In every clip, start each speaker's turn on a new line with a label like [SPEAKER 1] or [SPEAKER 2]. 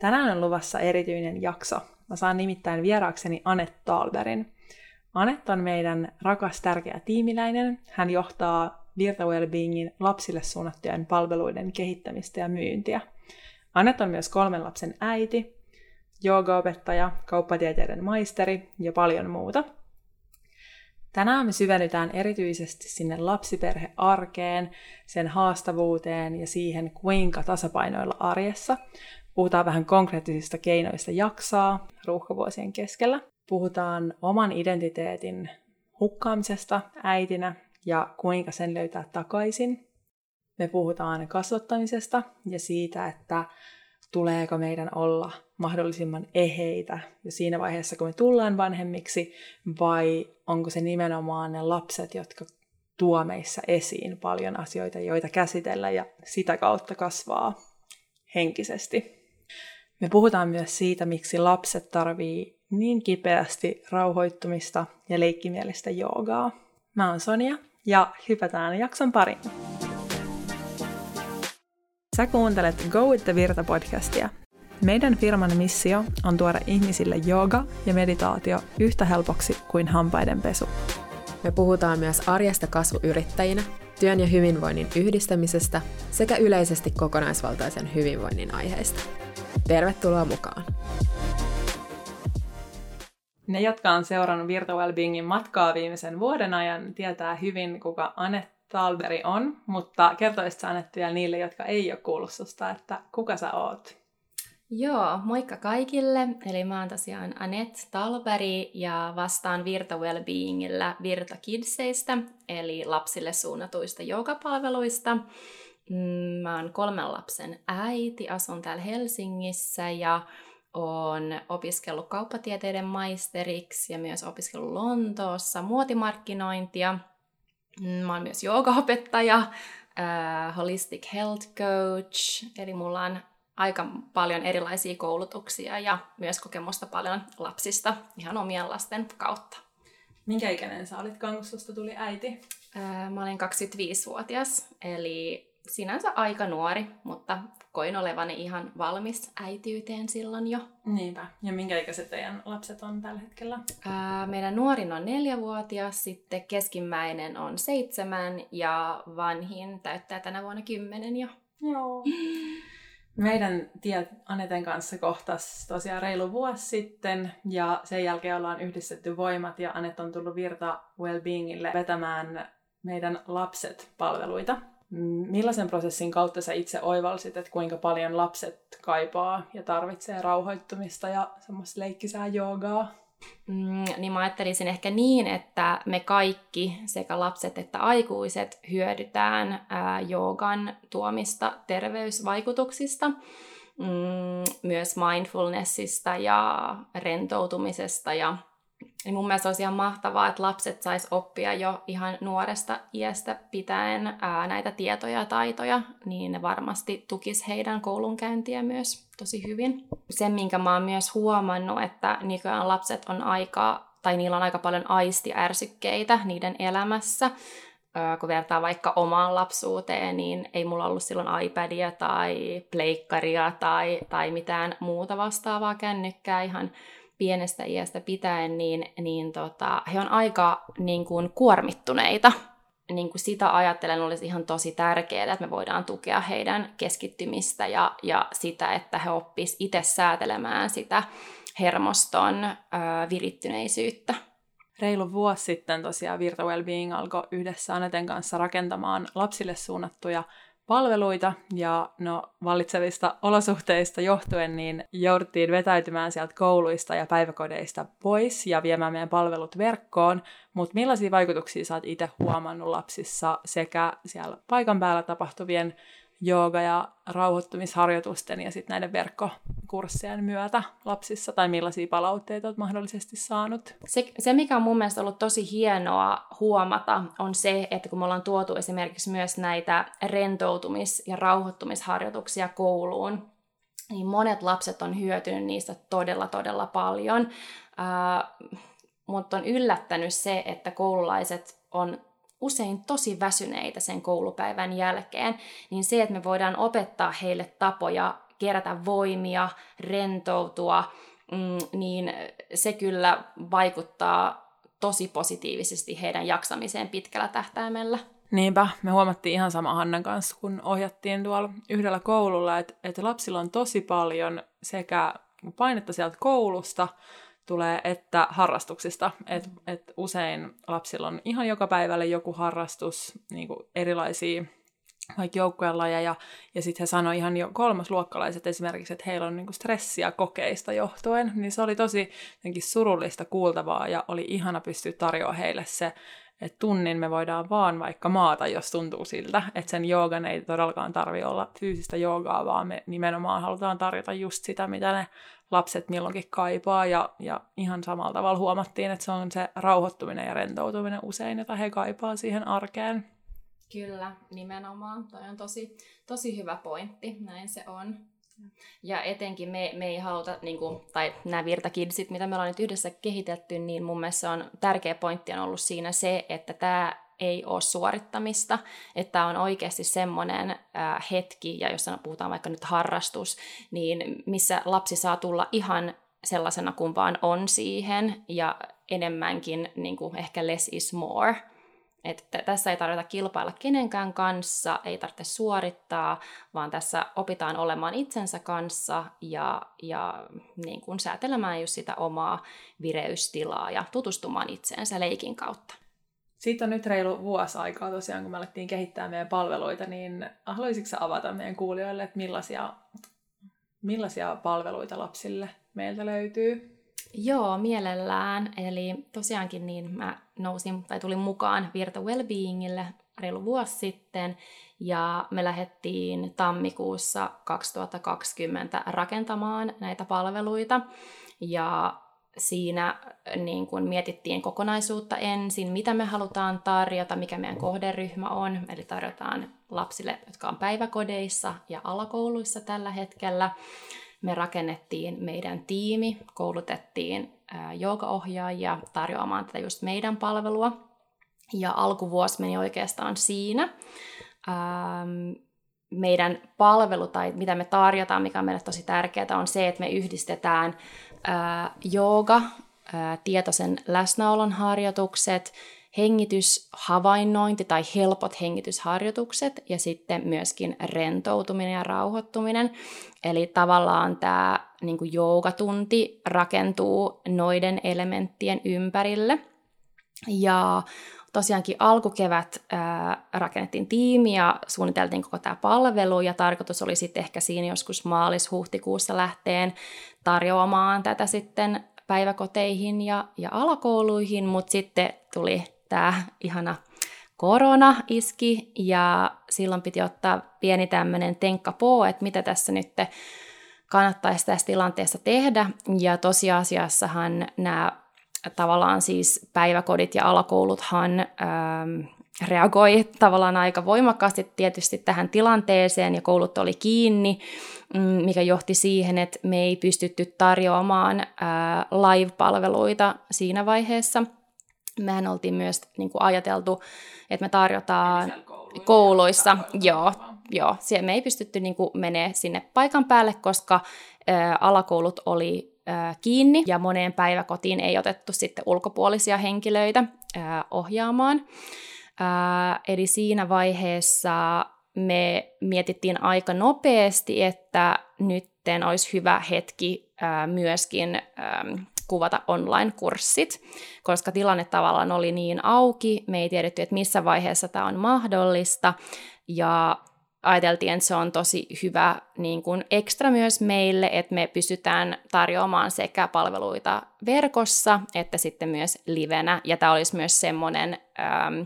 [SPEAKER 1] Tänään on luvassa erityinen jakso. Mä saan nimittäin vieraakseni Anet Talberin. Anet on meidän rakas tärkeä tiimiläinen. Hän johtaa Virta Wellbeingin lapsille suunnattujen palveluiden kehittämistä ja myyntiä. Anet on myös kolmen lapsen äiti, joogaopettaja, kauppatieteiden maisteri ja paljon muuta. Tänään me syvennytään erityisesti sinne lapsiperhearkeen, sen haastavuuteen ja siihen, kuinka tasapainoilla arjessa. Puhutaan vähän konkreettisista keinoista jaksaa ruuhkavuosien keskellä. Puhutaan oman identiteetin hukkaamisesta äitinä ja kuinka sen löytää takaisin. Me puhutaan kasvattamisesta ja siitä, että tuleeko meidän olla mahdollisimman eheitä jo siinä vaiheessa, kun me tullaan vanhemmiksi, vai onko se nimenomaan ne lapset, jotka tuo meissä esiin paljon asioita, joita käsitellä ja sitä kautta kasvaa henkisesti. Me puhutaan myös siitä, miksi lapset tarvii niin kipeästi rauhoittumista ja leikkimielistä joogaa. Mä oon Sonia ja hypätään jakson pariin. Sä kuuntelet Go with the Virta podcastia. Meidän firman missio on tuoda ihmisille jooga ja meditaatio yhtä helpoksi kuin hampaiden pesu.
[SPEAKER 2] Me puhutaan myös arjesta kasvuyrittäjinä, työn ja hyvinvoinnin yhdistämisestä sekä yleisesti kokonaisvaltaisen hyvinvoinnin aiheista. Tervetuloa mukaan!
[SPEAKER 1] Ne, jotka on seurannut Virta Wellbeingin matkaa viimeisen vuoden ajan, tietää hyvin, kuka Anet Talberi on, mutta kertoisit sä Anette vielä niille, jotka ei ole kuullut susta, että kuka sä oot?
[SPEAKER 3] Joo, moikka kaikille. Eli mä oon tosiaan Anet Talberi ja vastaan Virta Wellbeingillä Virta Kidseistä, eli lapsille suunnatuista joogapalveluista. Mm, mä oon kolmen lapsen äiti, asun täällä Helsingissä ja oon opiskellut kauppatieteiden maisteriksi ja myös opiskellut Lontoossa muotimarkkinointia. Mm, mä oon myös joogaopettaja, äh, holistic health coach, eli mulla on aika paljon erilaisia koulutuksia ja myös kokemusta paljon lapsista ihan omien lasten kautta.
[SPEAKER 1] Minkä ikäinen sä olit, kun susta tuli äiti?
[SPEAKER 3] Äh, mä olin 25-vuotias, eli sinänsä aika nuori, mutta koin olevani ihan valmis äitiyteen silloin jo.
[SPEAKER 1] Niinpä. Ja minkä ikäiset teidän lapset on tällä hetkellä?
[SPEAKER 3] Ää, meidän nuorin on neljävuotias, sitten keskimmäinen on seitsemän ja vanhin täyttää tänä vuonna kymmenen jo.
[SPEAKER 1] Joo. Meidän tiet Aneten kanssa kohtas tosiaan reilu vuosi sitten ja sen jälkeen ollaan yhdistetty voimat ja Anet on tullut Virta Wellbeingille vetämään meidän lapset-palveluita. Millaisen prosessin kautta sä itse oivalsit, että kuinka paljon lapset kaipaa ja tarvitsee rauhoittumista ja semmoista leikkisää joogaa?
[SPEAKER 3] Mm, niin mä ajattelisin ehkä niin, että me kaikki, sekä lapset että aikuiset, hyödytään ää, joogan tuomista terveysvaikutuksista, mm, myös mindfulnessista ja rentoutumisesta ja niin mun mielestä olisi ihan mahtavaa, että lapset sais oppia jo ihan nuoresta iästä pitäen ää, näitä tietoja ja taitoja, niin ne varmasti tukis heidän koulunkäyntiä myös tosi hyvin. Se, minkä mä oon myös huomannut, että nykyään lapset on aika, tai niillä on aika paljon aistiärsykkeitä niiden elämässä, kun vertaa vaikka omaan lapsuuteen, niin ei mulla ollut silloin iPadia tai pleikkaria tai, tai mitään muuta vastaavaa kännykkää ihan pienestä iästä pitäen, niin, niin tota, he on aika niin kuin, kuormittuneita. Niin kuin sitä ajattelen olisi ihan tosi tärkeää, että me voidaan tukea heidän keskittymistä ja, ja sitä, että he oppis itse säätelemään sitä hermoston ö, virittyneisyyttä.
[SPEAKER 1] Reilu vuosi sitten tosiaan Virta Wellbeing alkoi yhdessä Aneten kanssa rakentamaan lapsille suunnattuja palveluita ja no vallitsevista olosuhteista johtuen niin jouduttiin vetäytymään sieltä kouluista ja päiväkodeista pois ja viemään meidän palvelut verkkoon, mutta millaisia vaikutuksia sä oot itse huomannut lapsissa sekä siellä paikan päällä tapahtuvien jooga- ja rauhoittumisharjoitusten ja sitten näiden verkkokurssien myötä lapsissa, tai millaisia palautteita olet mahdollisesti saanut?
[SPEAKER 3] Se, se, mikä on mun mielestä ollut tosi hienoa huomata, on se, että kun me ollaan tuotu esimerkiksi myös näitä rentoutumis- ja rauhoittumisharjoituksia kouluun, niin monet lapset on hyötynyt niistä todella, todella paljon. Äh, mutta on yllättänyt se, että koululaiset on usein tosi väsyneitä sen koulupäivän jälkeen, niin se, että me voidaan opettaa heille tapoja kerätä voimia, rentoutua, mm, niin se kyllä vaikuttaa tosi positiivisesti heidän jaksamiseen pitkällä tähtäimellä.
[SPEAKER 1] Niinpä, me huomattiin ihan sama Hannan kanssa, kun ohjattiin tuolla yhdellä koululla, että, että lapsilla on tosi paljon sekä painetta sieltä koulusta tulee, että harrastuksista. Et, et usein lapsilla on ihan joka päivälle joku harrastus, niin erilaisia vaikka joukkueen lajeja, ja sitten he sanoi ihan jo kolmasluokkalaiset esimerkiksi, että heillä on niinku stressiä kokeista johtuen, niin se oli tosi surullista kuultavaa, ja oli ihana pystyä tarjoamaan heille se, että tunnin me voidaan vaan vaikka maata, jos tuntuu siltä, että sen joogan ei todellakaan tarvi olla fyysistä joogaa, vaan me nimenomaan halutaan tarjota just sitä, mitä ne lapset milloinkin kaipaa, ja, ja ihan samalla tavalla huomattiin, että se on se rauhoittuminen ja rentoutuminen usein, jota he kaipaa siihen arkeen.
[SPEAKER 3] Kyllä, nimenomaan. Toi on tosi, tosi hyvä pointti, näin se on. Ja etenkin me, me ei haluta, niin kuin, tai nämä virtakidsit, mitä me ollaan nyt yhdessä kehitetty, niin mun mielestä on tärkeä pointti on ollut siinä se, että tämä ei ole suorittamista, että tämä on oikeasti semmoinen hetki, ja jos puhutaan vaikka nyt harrastus, niin missä lapsi saa tulla ihan sellaisena kuin vaan on siihen, ja enemmänkin niin kuin ehkä less is more – että tässä ei tarvita kilpailla kenenkään kanssa, ei tarvitse suorittaa, vaan tässä opitaan olemaan itsensä kanssa ja, ja niin kuin säätelemään just sitä omaa vireystilaa ja tutustumaan itseensä leikin kautta.
[SPEAKER 1] Siitä on nyt reilu vuosi aikaa tosiaan, kun me alettiin kehittää meidän palveluita, niin haluaisitko avata meidän kuulijoille, että millaisia, millaisia palveluita lapsille meiltä löytyy?
[SPEAKER 3] Joo, mielellään. Eli tosiaankin niin mä nousin tai tulin mukaan Virta Wellbeingille reilu vuosi sitten ja me lähdettiin tammikuussa 2020 rakentamaan näitä palveluita. Ja siinä niin kun mietittiin kokonaisuutta ensin, mitä me halutaan tarjota, mikä meidän kohderyhmä on, eli tarjotaan lapsille, jotka on päiväkodeissa ja alakouluissa tällä hetkellä me rakennettiin meidän tiimi, koulutettiin joogaohjaajia tarjoamaan tätä just meidän palvelua. Ja alkuvuosi meni oikeastaan siinä. meidän palvelu tai mitä me tarjotaan, mikä on meille tosi tärkeää, on se, että me yhdistetään jooga, tietoisen läsnäolon harjoitukset, hengityshavainnointi tai helpot hengitysharjoitukset ja sitten myöskin rentoutuminen ja rauhoittuminen. Eli tavallaan tämä niin kuin joogatunti rakentuu noiden elementtien ympärille. Ja tosiaankin alkukevät ää, rakennettiin tiimi ja suunniteltiin koko tämä palvelu ja tarkoitus oli sitten ehkä siinä joskus maalis-huhtikuussa lähteen tarjoamaan tätä sitten päiväkoteihin ja, ja alakouluihin, mutta sitten tuli tämä ihana korona iski ja silloin piti ottaa pieni tämmöinen tenkkapoo, että mitä tässä nyt kannattaisi tässä tilanteessa tehdä. Ja tosiasiassahan nämä tavallaan siis päiväkodit ja alakouluthan ähm, reagoi tavallaan aika voimakkaasti tietysti tähän tilanteeseen ja koulut oli kiinni, mm, mikä johti siihen, että me ei pystytty tarjoamaan äh, live-palveluita siinä vaiheessa – mehän oltiin myös niin kuin ajateltu, että me tarjotaan kouluissa, joo, joo, siellä me ei pystytty niin kuin menee sinne paikan päälle, koska ä, alakoulut oli ä, kiinni ja moneen päiväkotiin ei otettu sitten ulkopuolisia henkilöitä ä, ohjaamaan. Ä, eli siinä vaiheessa me mietittiin aika nopeasti, että nyt olisi hyvä hetki ä, myöskin ä, kuvata online-kurssit, koska tilanne tavallaan oli niin auki, me ei tiedetty, että missä vaiheessa tämä on mahdollista, ja ajateltiin, että se on tosi hyvä niin kuin ekstra myös meille, että me pystytään tarjoamaan sekä palveluita verkossa että sitten myös livenä, ja tämä olisi myös semmoinen ähm,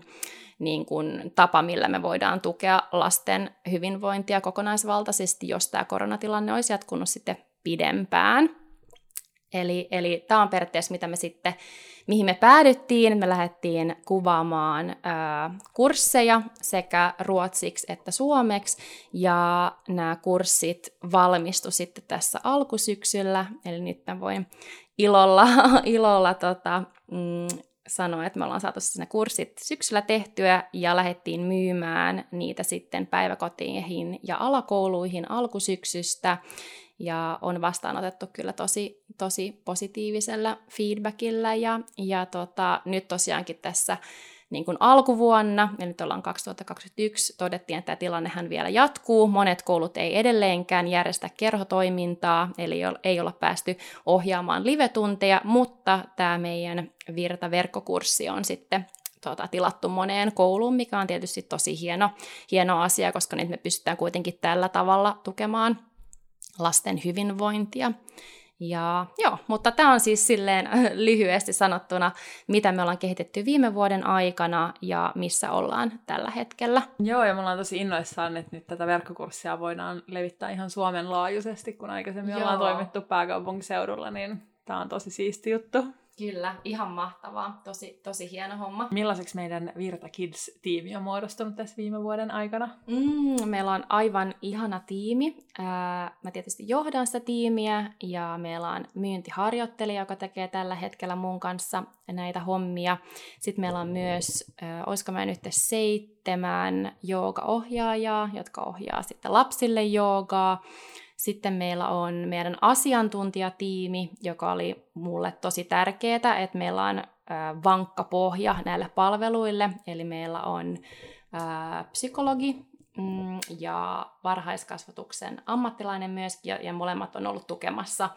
[SPEAKER 3] niin kuin tapa, millä me voidaan tukea lasten hyvinvointia kokonaisvaltaisesti, jos tämä koronatilanne olisi jatkunut sitten pidempään. Eli, eli tämä on periaatteessa, mitä me sitten, mihin me päädyttiin. Me lähdettiin kuvaamaan ää, kursseja sekä ruotsiksi että suomeksi, ja nämä kurssit valmistu sitten tässä alkusyksyllä, eli nyt mä voin ilolla, ilolla tota, mm, sanoa, että me ollaan saatu ne kurssit syksyllä tehtyä ja lähdettiin myymään niitä sitten päiväkotiin ja alakouluihin alkusyksystä. Ja on vastaanotettu kyllä tosi, tosi positiivisella feedbackillä ja, ja tota, nyt tosiaankin tässä niin kuin alkuvuonna, ja nyt ollaan 2021, todettiin, että tämä tilannehan vielä jatkuu. Monet koulut ei edelleenkään järjestä kerhotoimintaa, eli ei olla päästy ohjaamaan live-tunteja, mutta tämä meidän Virta-verkkokurssi on sitten tuota, tilattu moneen kouluun, mikä on tietysti tosi hieno, hieno asia, koska nyt me pystytään kuitenkin tällä tavalla tukemaan lasten hyvinvointia. Ja joo, mutta tämä on siis silleen lyhyesti sanottuna, mitä me ollaan kehitetty viime vuoden aikana ja missä ollaan tällä hetkellä.
[SPEAKER 1] Joo, ja me ollaan tosi innoissaan, että nyt tätä verkkokurssia voidaan levittää ihan Suomen laajuisesti, kun aikaisemmin Joo. ollaan toimittu pääkaupunkiseudulla, niin tämä on tosi siisti juttu.
[SPEAKER 3] Kyllä, ihan mahtavaa. Tosi, tosi hieno homma.
[SPEAKER 1] Millaiseksi meidän Virta Kids-tiimi on muodostunut tässä viime vuoden aikana?
[SPEAKER 3] Mm, meillä on aivan ihana tiimi. Ää, mä tietysti johdan sitä tiimiä ja meillä on myyntiharjoittelija, joka tekee tällä hetkellä mun kanssa näitä hommia. Sitten meillä on myös, olisiko mä nyt seitsemän joogaohjaajaa, jotka ohjaa sitten lapsille joogaa. Sitten meillä on meidän asiantuntijatiimi, joka oli mulle tosi tärkeää, että meillä on vankka pohja näille palveluille. Eli meillä on psykologi mm, ja varhaiskasvatuksen ammattilainen myös, ja, ja molemmat on ollut tukemassa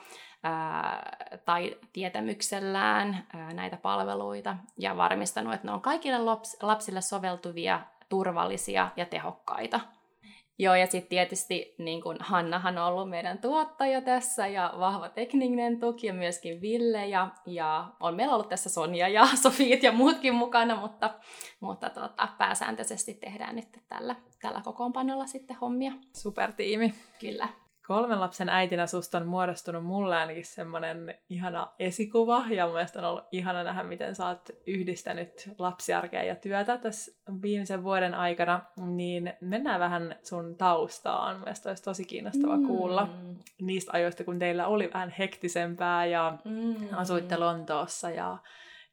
[SPEAKER 3] tai tietämyksellään näitä palveluita ja varmistanut, että ne on kaikille lapsille soveltuvia, turvallisia ja tehokkaita. Joo, ja sitten tietysti niin kun Hannahan on ollut meidän tuottaja tässä ja vahva tekninen tuki ja myöskin Ville ja, ja on meillä ollut tässä Sonja ja Sofiit ja muutkin mukana, mutta, mutta tota, pääsääntöisesti tehdään nyt tällä, tällä kokoonpanolla sitten hommia.
[SPEAKER 1] Supertiimi.
[SPEAKER 3] Kyllä
[SPEAKER 1] kolmen lapsen äitinä susta on muodostunut mulle ainakin semmoinen ihana esikuva, ja mun mielestä on ollut ihana nähdä, miten sä oot yhdistänyt lapsiarkea ja työtä tässä viimeisen vuoden aikana, niin mennään vähän sun taustaan. Mielestäni olisi tosi kiinnostava mm. kuulla niistä ajoista, kun teillä oli vähän hektisempää ja mm. asuitte Lontoossa ja,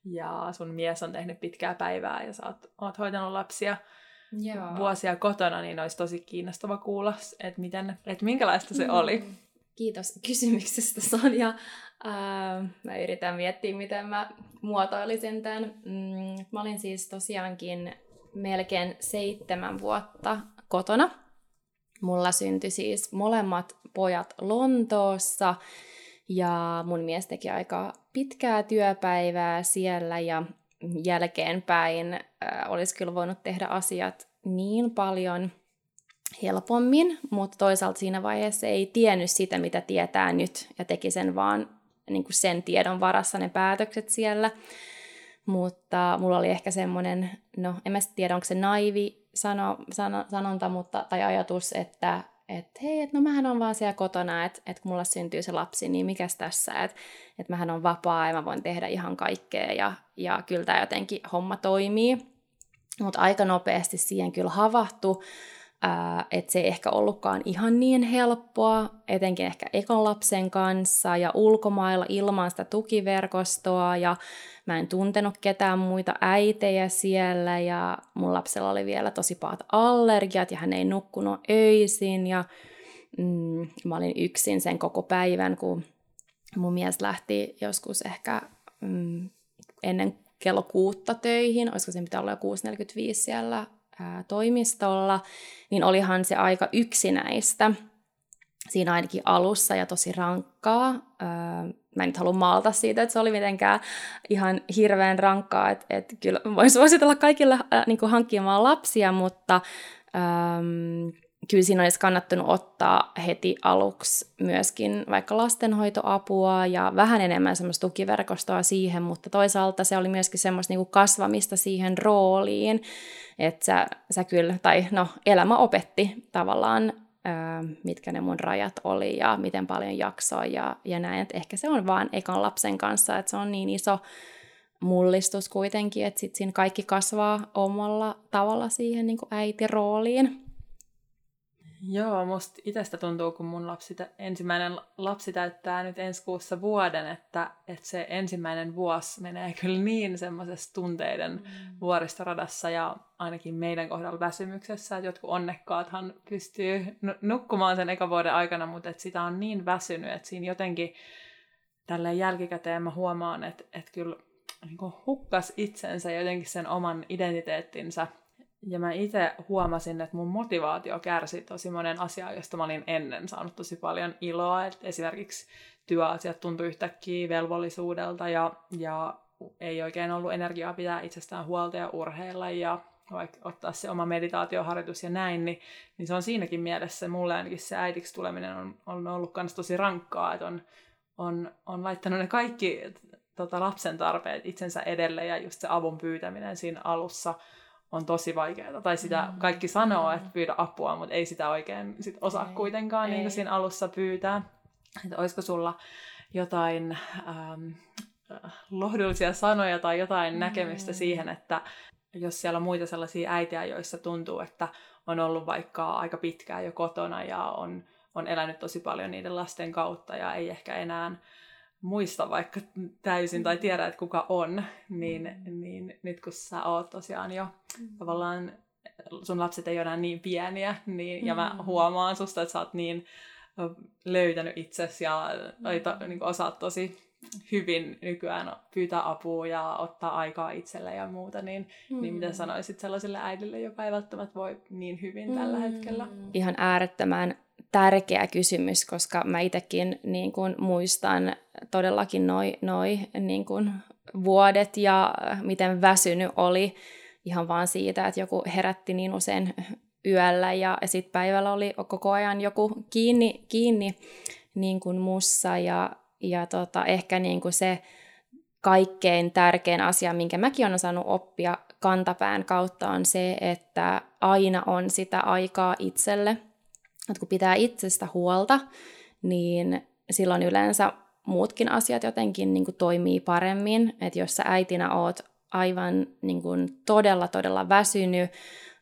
[SPEAKER 1] ja sun mies on tehnyt pitkää päivää ja sä oot, oot hoitanut lapsia Joo. vuosia kotona, niin olisi tosi kiinnostava kuulla, että, miten, että minkälaista se mm. oli.
[SPEAKER 3] Kiitos kysymyksestä Sonja. Äh, mä yritän miettiä, miten mä muotoilisin tämän. Mm, mä olin siis tosiaankin melkein seitsemän vuotta kotona. Mulla syntyi siis molemmat pojat Lontoossa ja mun mies teki aika pitkää työpäivää siellä ja jälkeenpäin äh, olisi kyllä voinut tehdä asiat niin paljon helpommin, mutta toisaalta siinä vaiheessa ei tiennyt sitä, mitä tietää nyt, ja teki sen vaan niin kuin sen tiedon varassa ne päätökset siellä. Mutta mulla oli ehkä semmoinen, no en mä tiedä, onko se naivi sano, sano, sanonta mutta, tai ajatus, että että hei, että no mähän on vaan siellä kotona, että, että kun mulla syntyy se lapsi, niin mikäs tässä, että, että mähän on vapaa ja mä voin tehdä ihan kaikkea ja, ja kyllä tämä jotenkin homma toimii. Mutta aika nopeasti siihen kyllä että se ei ehkä ollutkaan ihan niin helppoa, etenkin ehkä ekon lapsen kanssa ja ulkomailla ilman sitä tukiverkostoa. Ja mä en tuntenut ketään muita äitejä siellä ja mun lapsella oli vielä tosi pahat allergiat ja hän ei nukkunut öisin. Ja mm, mä olin yksin sen koko päivän, kun mun mies lähti joskus ehkä mm, ennen kello kuutta töihin, olisiko se pitää olla jo 6.45 siellä toimistolla, niin olihan se aika yksinäistä siinä ainakin alussa ja tosi rankkaa. Mä en nyt halua maalta siitä, että se oli mitenkään ihan hirveän rankkaa, että et kyllä voin suositella kaikille ää, niin hankkimaan lapsia, mutta äm, kyllä siinä olisi kannattanut ottaa heti aluksi myöskin vaikka lastenhoitoapua ja vähän enemmän semmoista tukiverkostoa siihen, mutta toisaalta se oli myöskin semmoista niinku kasvamista siihen rooliin, että sä, sä kyllä, tai no elämä opetti tavallaan, ää, mitkä ne mun rajat oli ja miten paljon jaksoa ja, ja näin, että ehkä se on vaan ekan lapsen kanssa, että se on niin iso mullistus kuitenkin, että sitten siinä kaikki kasvaa omalla tavalla siihen niin äitirooliin.
[SPEAKER 1] Joo, musta itsestä tuntuu, kun mun lapsi, ensimmäinen lapsi täyttää nyt ensi kuussa vuoden, että, että se ensimmäinen vuosi menee kyllä niin semmoisessa tunteiden mm. vuoristoradassa ja ainakin meidän kohdalla väsymyksessä, että jotkut onnekkaathan pystyy nukkumaan sen eka vuoden aikana, mutta että sitä on niin väsynyt, että siinä jotenkin tälleen jälkikäteen mä huomaan, että, että kyllä niin hukkas itsensä jotenkin sen oman identiteettinsä ja mä itse huomasin, että mun motivaatio kärsi tosi monen asian, josta mä olin ennen saanut tosi paljon iloa. Et esimerkiksi työasiat tuntui yhtäkkiä velvollisuudelta ja, ja ei oikein ollut energiaa pitää itsestään huolta ja urheilla ja vaikka ottaa se oma meditaatioharjoitus ja näin, niin, niin se on siinäkin mielessä, mulle ainakin se äidiksi tuleminen on, on ollut myös tosi rankkaa, että on, on, on laittanut ne kaikki tota, lapsen tarpeet itsensä edelle ja just se avun pyytäminen siinä alussa – on tosi vaikeaa. Tai sitä mm. kaikki sanoo, että pyydä apua, mutta ei sitä oikein sit osaa ei, kuitenkaan niin kuin siinä alussa pyytää. Että olisiko sulla jotain ähm, lohdullisia sanoja tai jotain mm. näkemystä siihen, että jos siellä on muita sellaisia äitiä, joissa tuntuu, että on ollut vaikka aika pitkään jo kotona ja on, on elänyt tosi paljon niiden lasten kautta ja ei ehkä enää muista vaikka täysin tai tiedä, että kuka on, niin, mm. niin nyt kun sä oot tosiaan jo mm. tavallaan, sun lapset ei ole enää niin pieniä, niin, ja mä mm. huomaan susta, että sä oot niin löytänyt itsesi ja mm. niin osaat tosi hyvin nykyään pyytää apua ja ottaa aikaa itselle ja muuta, niin, mm. niin mitä sanoisit sellaiselle äidille, joka ei välttämättä voi niin hyvin mm. tällä hetkellä?
[SPEAKER 3] Ihan äärettömän tärkeä kysymys, koska mä itsekin niin kun, muistan todellakin noi, noi niin kun, vuodet ja miten väsynyt oli ihan vaan siitä, että joku herätti niin usein yöllä ja, ja sitten päivällä oli koko ajan joku kiinni, kiinni niin kuin mussa ja, ja tota, ehkä niin kuin se kaikkein tärkein asia, minkä mäkin olen osannut oppia kantapään kautta on se, että aina on sitä aikaa itselle – että kun pitää itsestä huolta, niin silloin yleensä muutkin asiat jotenkin niin kuin toimii paremmin. Että jos sä äitinä oot aivan niin kuin todella, todella väsynyt,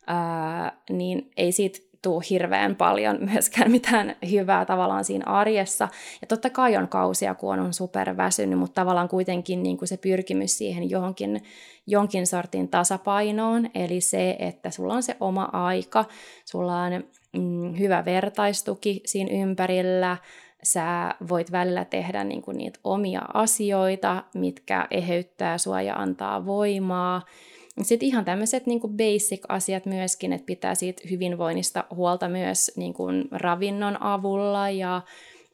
[SPEAKER 3] ää, niin ei siitä tuu hirveän paljon myöskään mitään hyvää tavallaan siinä arjessa. Ja totta kai on kausia, kun on superväsynyt, mutta tavallaan kuitenkin niin kuin se pyrkimys siihen johonkin, jonkin sortin tasapainoon, eli se, että sulla on se oma aika, sulla on mm, hyvä vertaistuki siinä ympärillä, sä voit välillä tehdä niin kuin niitä omia asioita, mitkä eheyttää sua ja antaa voimaa. Sitten ihan tämmöiset niin basic-asiat myöskin, että pitää siitä hyvinvoinnista huolta myös niin kuin ravinnon avulla ja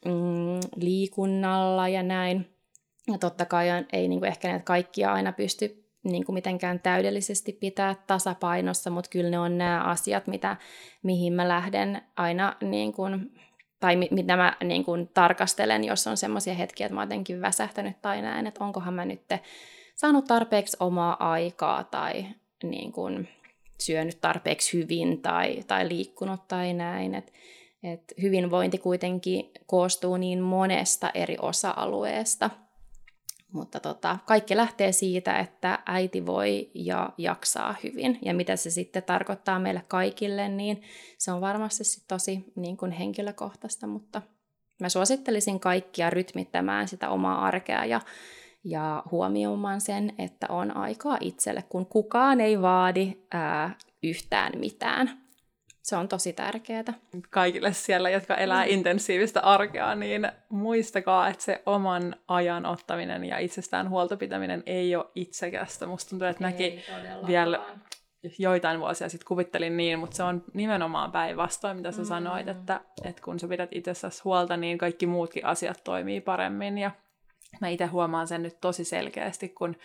[SPEAKER 3] mm, liikunnalla ja näin. Ja totta kai ei niin kuin ehkä näitä kaikkia aina pysty niin kuin mitenkään täydellisesti pitää tasapainossa, mutta kyllä ne on nämä asiat, mitä, mihin mä lähden aina, niin kuin, tai mitä mä niin kuin, tarkastelen, jos on semmoisia hetkiä, että mä oon jotenkin väsähtänyt tai näin, että onkohan mä nyt saanut tarpeeksi omaa aikaa tai niin kuin, syönyt tarpeeksi hyvin tai, tai liikkunut tai näin. Et, et hyvinvointi kuitenkin koostuu niin monesta eri osa-alueesta – mutta tota, kaikki lähtee siitä, että äiti voi ja jaksaa hyvin. Ja mitä se sitten tarkoittaa meille kaikille, niin se on varmasti sit tosi niin kuin henkilökohtaista, mutta mä suosittelisin kaikkia rytmittämään sitä omaa arkea ja, ja huomioimaan sen, että on aikaa itselle, kun kukaan ei vaadi ää, yhtään mitään se on tosi tärkeää.
[SPEAKER 1] Kaikille siellä, jotka elää mm. intensiivistä arkea, niin muistakaa, että se oman ajan ottaminen ja itsestään huoltopitäminen ei ole itsekästä. Musta tuntuu, että näki vielä joitain vuosia sitten kuvittelin niin, mutta se on nimenomaan päinvastoin, mitä sä mm. sanoit, että, että kun sä pidät itsessäsi huolta, niin kaikki muutkin asiat toimii paremmin. Ja mä itse huomaan sen nyt tosi selkeästi, kun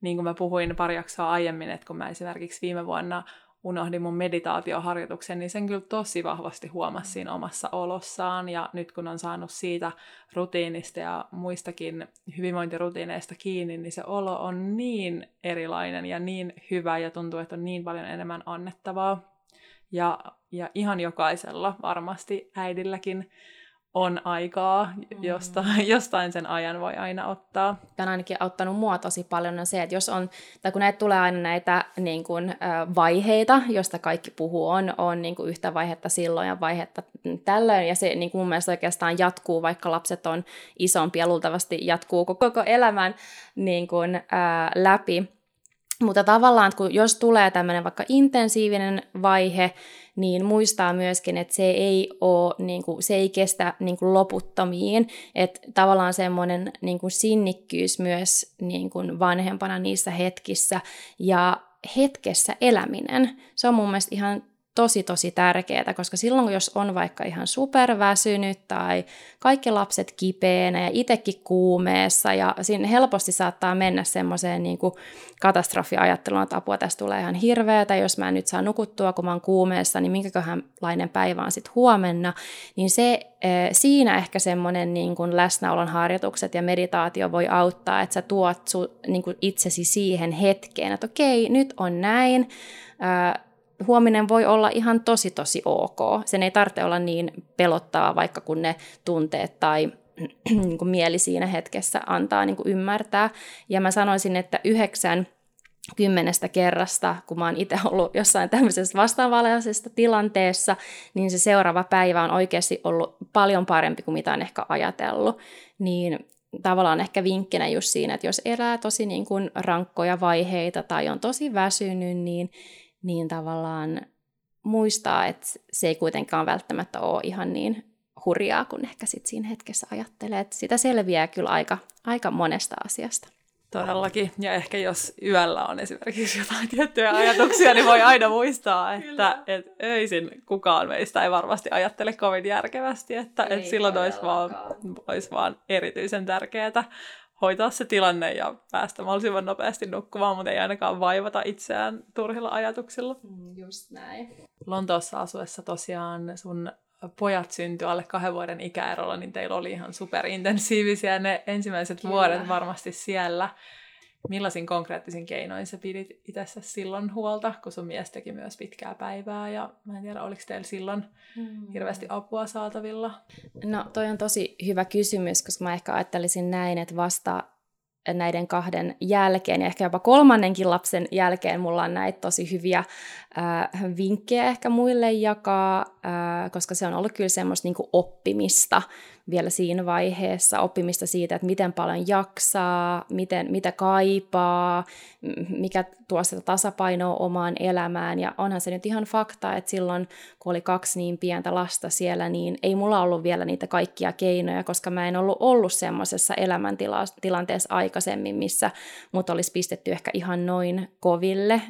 [SPEAKER 1] niin kuin mä puhuin pari jaksoa aiemmin, että kun mä esimerkiksi viime vuonna unohdin mun meditaatioharjoituksen, niin sen kyllä tosi vahvasti huomasi siinä omassa olossaan. Ja nyt kun on saanut siitä rutiinista ja muistakin hyvinvointirutiineista kiinni, niin se olo on niin erilainen ja niin hyvä ja tuntuu, että on niin paljon enemmän annettavaa. Ja, ja ihan jokaisella varmasti äidilläkin on aikaa, josta, jostain sen ajan voi aina ottaa.
[SPEAKER 3] on ainakin auttanut mua tosi paljon on se, että jos on, tai kun näitä tulee aina näitä niin kuin, vaiheita, josta kaikki puhuu, on, on niin kuin yhtä vaihetta silloin ja vaihetta tällöin, ja se niin kuin mun mielestä oikeastaan jatkuu, vaikka lapset on isompia, luultavasti jatkuu koko elämän niin kuin, ää, läpi. Mutta tavallaan, kun jos tulee tämmöinen vaikka intensiivinen vaihe, niin muistaa myöskin, että se ei, ole, niin kuin, se ei kestä niin kuin loputtomiin. Että tavallaan semmoinen niin kuin sinnikkyys myös niin kuin vanhempana niissä hetkissä ja hetkessä eläminen. Se on mun mielestä ihan tosi tosi tärkeää, koska silloin jos on vaikka ihan superväsynyt tai kaikki lapset kipeänä ja itsekin kuumeessa ja siinä helposti saattaa mennä semmoiseen niin katastrofiajatteluun, että apua tästä tulee ihan hirveätä, jos mä en nyt saa nukuttua, kun mä oon kuumeessa, niin minkäköhänlainen päivä on sitten huomenna, niin se eh, siinä ehkä semmoinen niin kuin läsnäolon harjoitukset ja meditaatio voi auttaa, että sä tuot su, niin kuin itsesi siihen hetkeen, että okei, nyt on näin, huominen voi olla ihan tosi tosi ok. Sen ei tarvitse olla niin pelottavaa, vaikka kun ne tunteet tai niin kuin mieli siinä hetkessä antaa niin kuin ymmärtää. Ja mä sanoisin, että yhdeksän kymmenestä kerrasta, kun mä oon itse ollut jossain tämmöisessä vastaavallisessa tilanteessa, niin se seuraava päivä on oikeasti ollut paljon parempi kuin mitä on ehkä ajatellut. Niin tavallaan ehkä vinkkinä just siinä, että jos elää tosi niin kuin rankkoja vaiheita tai on tosi väsynyt, niin niin tavallaan muistaa, että se ei kuitenkaan välttämättä ole ihan niin hurjaa, kun ehkä sit siinä hetkessä ajattelee. Että sitä selviää kyllä aika, aika monesta asiasta.
[SPEAKER 1] Todellakin. Ja ehkä jos yöllä on esimerkiksi jotain tiettyjä ajatuksia, niin voi aina muistaa, että et öisin kukaan meistä ei varmasti ajattele kovin järkevästi, että et silloin olisi vaan, olisi vaan erityisen tärkeää hoitaa se tilanne ja päästä mahdollisimman nopeasti nukkumaan, mutta ei ainakaan vaivata itseään turhilla ajatuksilla.
[SPEAKER 3] Mm, just näin.
[SPEAKER 1] Lontoossa asuessa tosiaan sun pojat syntyi alle kahden vuoden ikäerolla, niin teillä oli ihan superintensiivisiä ne ensimmäiset Kyllä. vuodet varmasti siellä. Millaisin konkreettisin keinoin sä pidit itse silloin huolta, kun sun mies teki myös pitkää päivää ja mä en tiedä, oliko teillä silloin hmm. hirveästi apua saatavilla?
[SPEAKER 3] No toi on tosi hyvä kysymys, koska mä ehkä ajattelisin näin, että vasta näiden kahden jälkeen ja ehkä jopa kolmannenkin lapsen jälkeen mulla on näitä tosi hyviä äh, vinkkejä ehkä muille jakaa, äh, koska se on ollut kyllä semmoista niin oppimista vielä siinä vaiheessa, oppimista siitä, että miten paljon jaksaa, miten, mitä kaipaa, mikä tuo sitä tasapainoa omaan elämään. Ja onhan se nyt ihan fakta, että silloin kun oli kaksi niin pientä lasta siellä, niin ei mulla ollut vielä niitä kaikkia keinoja, koska mä en ollut ollut semmoisessa elämäntilanteessa aikaisemmin, missä mut olisi pistetty ehkä ihan noin koville.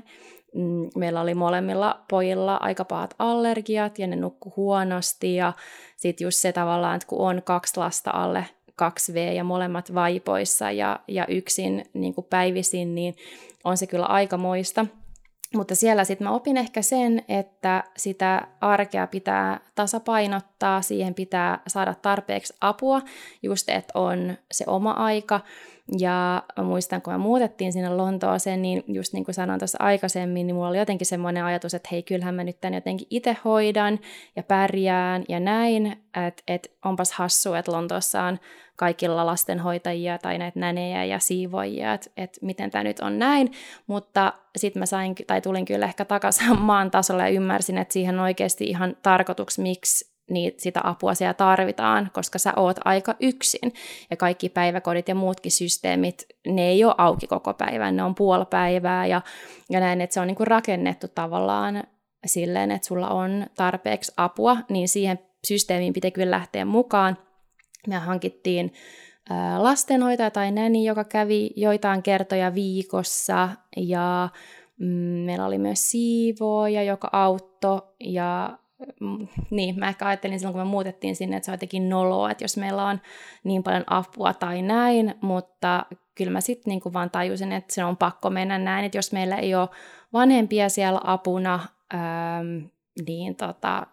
[SPEAKER 3] Mm, meillä oli molemmilla pojilla aika pahat allergiat ja ne nukku huonosti ja sitten just se tavallaan, että kun on kaksi lasta alle 2V ja molemmat vaipoissa ja, ja yksin niin kuin päivisin, niin on se kyllä aika moista. Mutta siellä sitten mä opin ehkä sen, että sitä arkea pitää tasapainottaa, siihen pitää saada tarpeeksi apua, just että on se oma aika, ja mä muistan, kun me muutettiin sinne Lontooseen, niin just niin kuin sanoin tuossa aikaisemmin, niin mulla oli jotenkin semmoinen ajatus, että hei, kyllähän mä nyt tän jotenkin itse hoidan ja pärjään ja näin, että et onpas hassu, että Lontoossa on kaikilla lastenhoitajia tai näitä nänejä ja siivoijia, että et miten tämä nyt on näin, mutta sitten mä sain, tai tulin kyllä ehkä takaisin maan tasolle ja ymmärsin, että siihen on oikeasti ihan tarkoituksi, miksi niin sitä apua siellä tarvitaan, koska sä oot aika yksin. Ja kaikki päiväkodit ja muutkin systeemit, ne ei ole auki koko päivän, ne on puolipäivää ja, ja näin, että se on niinku rakennettu tavallaan silleen, että sulla on tarpeeksi apua, niin siihen systeemiin pitää kyllä lähteä mukaan. Me hankittiin lastenhoitaja tai näni, joka kävi joitain kertoja viikossa ja mm, meillä oli myös siivooja, joka auttoi ja niin, mä ehkä ajattelin silloin, kun me muutettiin sinne, että se on jotenkin noloa, että jos meillä on niin paljon apua tai näin, mutta kyllä mä sitten niin vaan tajusin, että se on pakko mennä näin, että jos meillä ei ole vanhempia siellä apuna, ähm, niin tota,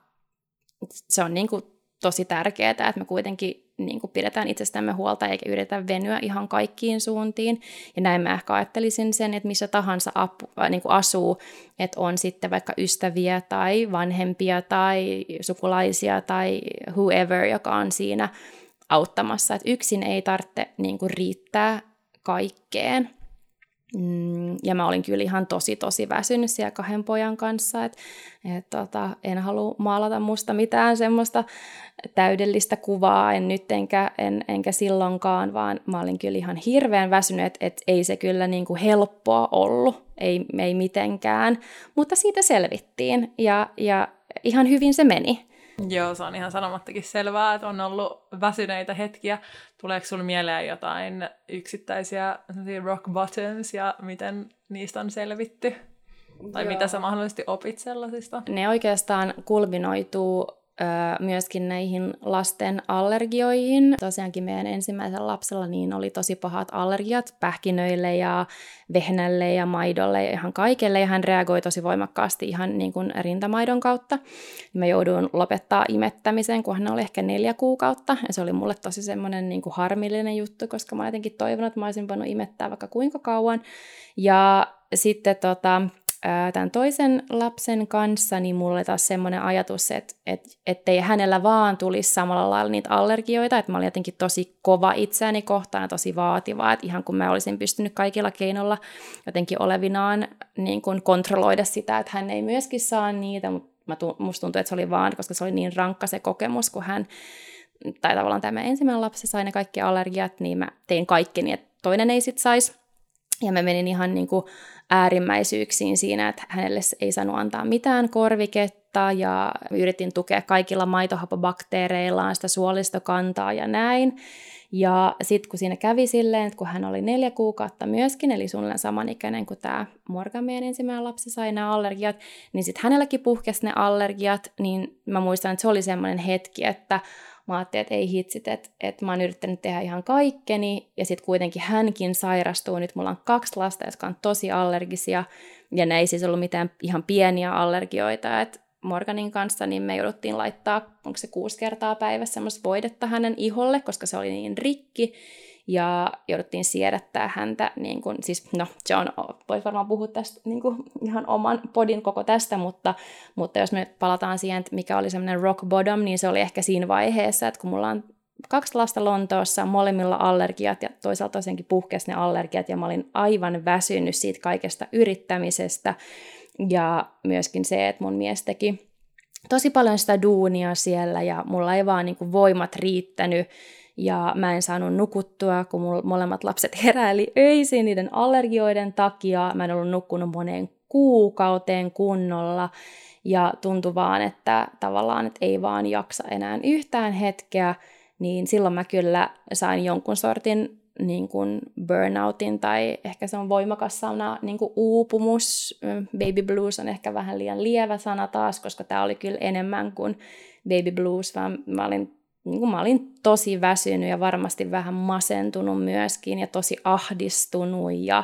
[SPEAKER 3] se on niin kuin tosi tärkeää, että me kuitenkin niin kuin pidetään itsestämme huolta eikä yritä venyä ihan kaikkiin suuntiin. Ja näin mä ehkä ajattelisin sen, että missä tahansa apu, äh, niin kuin asuu, että on sitten vaikka ystäviä tai vanhempia tai sukulaisia tai whoever, joka on siinä auttamassa. Että yksin ei tarvitse niin kuin riittää kaikkeen. Mm, ja mä olin kyllä ihan tosi tosi väsynyt siellä kahden pojan kanssa, että et tota, en halua maalata musta mitään semmoista täydellistä kuvaa, en nyt enkä, en, enkä silloinkaan, vaan mä olin kyllä ihan hirveän väsynyt, että et ei se kyllä niin kuin helppoa ollut, ei, ei mitenkään, mutta siitä selvittiin ja, ja ihan hyvin se meni.
[SPEAKER 1] Joo, se on ihan sanomattakin selvää, että on ollut väsyneitä hetkiä. Tuleeko sinulle mieleen jotain yksittäisiä rock bottoms ja miten niistä on selvitty? Tai Joo. mitä sä mahdollisesti opit sellaisista?
[SPEAKER 3] Ne oikeastaan kulminoituu myöskin näihin lasten allergioihin. Tosiaankin meidän ensimmäisellä lapsella niin oli tosi pahat allergiat pähkinöille ja vehnälle ja maidolle ja ihan kaikelle. Ja hän reagoi tosi voimakkaasti ihan niin kuin rintamaidon kautta. Mä jouduin lopettaa imettämisen, kun hän oli ehkä neljä kuukautta. Ja se oli mulle tosi semmoinen niin kuin harmillinen juttu, koska mä jotenkin toivon, että mä olisin voinut imettää vaikka kuinka kauan. Ja sitten tota, tämän toisen lapsen kanssa, niin mulla oli taas semmoinen ajatus, että et, ettei hänellä vaan tulisi samalla lailla niitä allergioita, että mä olin jotenkin tosi kova itseäni kohtaan ja tosi vaativa, että ihan kun mä olisin pystynyt kaikilla keinoilla jotenkin olevinaan niin kuin kontrolloida sitä, että hän ei myöskin saa niitä, mutta mä musta tuntuu, että se oli vaan, koska se oli niin rankka se kokemus, kun hän, tai tavallaan tämä ensimmäinen lapsi sai ne kaikki allergiat, niin mä tein kaikki niin, että toinen ei sit saisi. Ja mä menin ihan niin kuin äärimmäisyyksiin siinä, että hänelle ei saanut antaa mitään korviketta ja yritin tukea kaikilla maitohapobakteereillaan sitä suolistokantaa ja näin. Ja sitten kun siinä kävi silleen, että kun hän oli neljä kuukautta myöskin, eli suunnilleen samanikäinen kuin tämä Morgan, meidän ensimmäinen lapsi, sai nämä allergiat, niin sitten hänelläkin puhkesi ne allergiat, niin mä muistan, että se oli semmoinen hetki, että mä ajattelin, että ei hitsit, että, että mä oon yrittänyt tehdä ihan kaikkeni, ja sitten kuitenkin hänkin sairastuu. Nyt mulla on kaksi lasta, jotka on tosi allergisia, ja ne ei siis ollut mitään ihan pieniä allergioita, että Morganin kanssa, niin me jouduttiin laittaa, onko se kuusi kertaa päivässä semmoista voidetta hänen iholle, koska se oli niin rikki, ja jouduttiin siedättää häntä, niin kuin, siis no John voi varmaan puhua tästä niin kuin, ihan oman podin koko tästä, mutta, mutta jos me palataan siihen, että mikä oli semmoinen rock bottom, niin se oli ehkä siinä vaiheessa, että kun mulla on kaksi lasta Lontoossa, molemmilla allergiat ja toisaalta tosiaankin puhkesi ne allergiat ja mä olin aivan väsynyt siitä kaikesta yrittämisestä. Ja myöskin se, että mun mies teki tosi paljon sitä duunia siellä ja mulla ei vaan niin kuin voimat riittänyt ja mä en saanut nukuttua, kun mulla molemmat lapset heräili öisin niiden allergioiden takia. Mä en ollut nukkunut moneen kuukauteen kunnolla ja tuntui vaan, että tavallaan että ei vaan jaksa enää yhtään hetkeä, niin silloin mä kyllä sain jonkun sortin niin kuin burnoutin tai ehkä se on voimakas sana, niin kuin uupumus. Baby blues on ehkä vähän liian lievä sana taas, koska tämä oli kyllä enemmän kuin baby blues, vaan mä olin niin kuin mä olin tosi väsynyt ja varmasti vähän masentunut myöskin ja tosi ahdistunut ja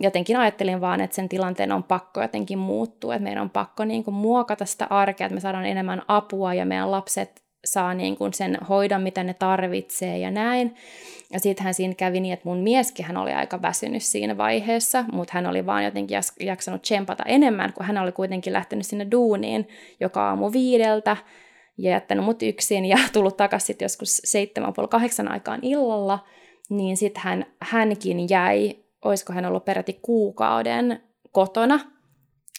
[SPEAKER 3] jotenkin ajattelin vaan, että sen tilanteen on pakko jotenkin muuttua, että meidän on pakko niin kuin muokata sitä arkea, että me saadaan enemmän apua ja meidän lapset saa niin kuin sen hoidon, mitä ne tarvitsee ja näin. Ja sittenhän siinä kävi niin, että mun mieskin hän oli aika väsynyt siinä vaiheessa, mutta hän oli vaan jotenkin jaksanut tsempata enemmän, kun hän oli kuitenkin lähtenyt sinne duuniin joka aamu viideltä, ja jättänyt mut yksin ja tullut takaisin joskus seitsemän puoli kahdeksan aikaan illalla, niin sitten hän, hänkin jäi, olisiko hän ollut peräti kuukauden kotona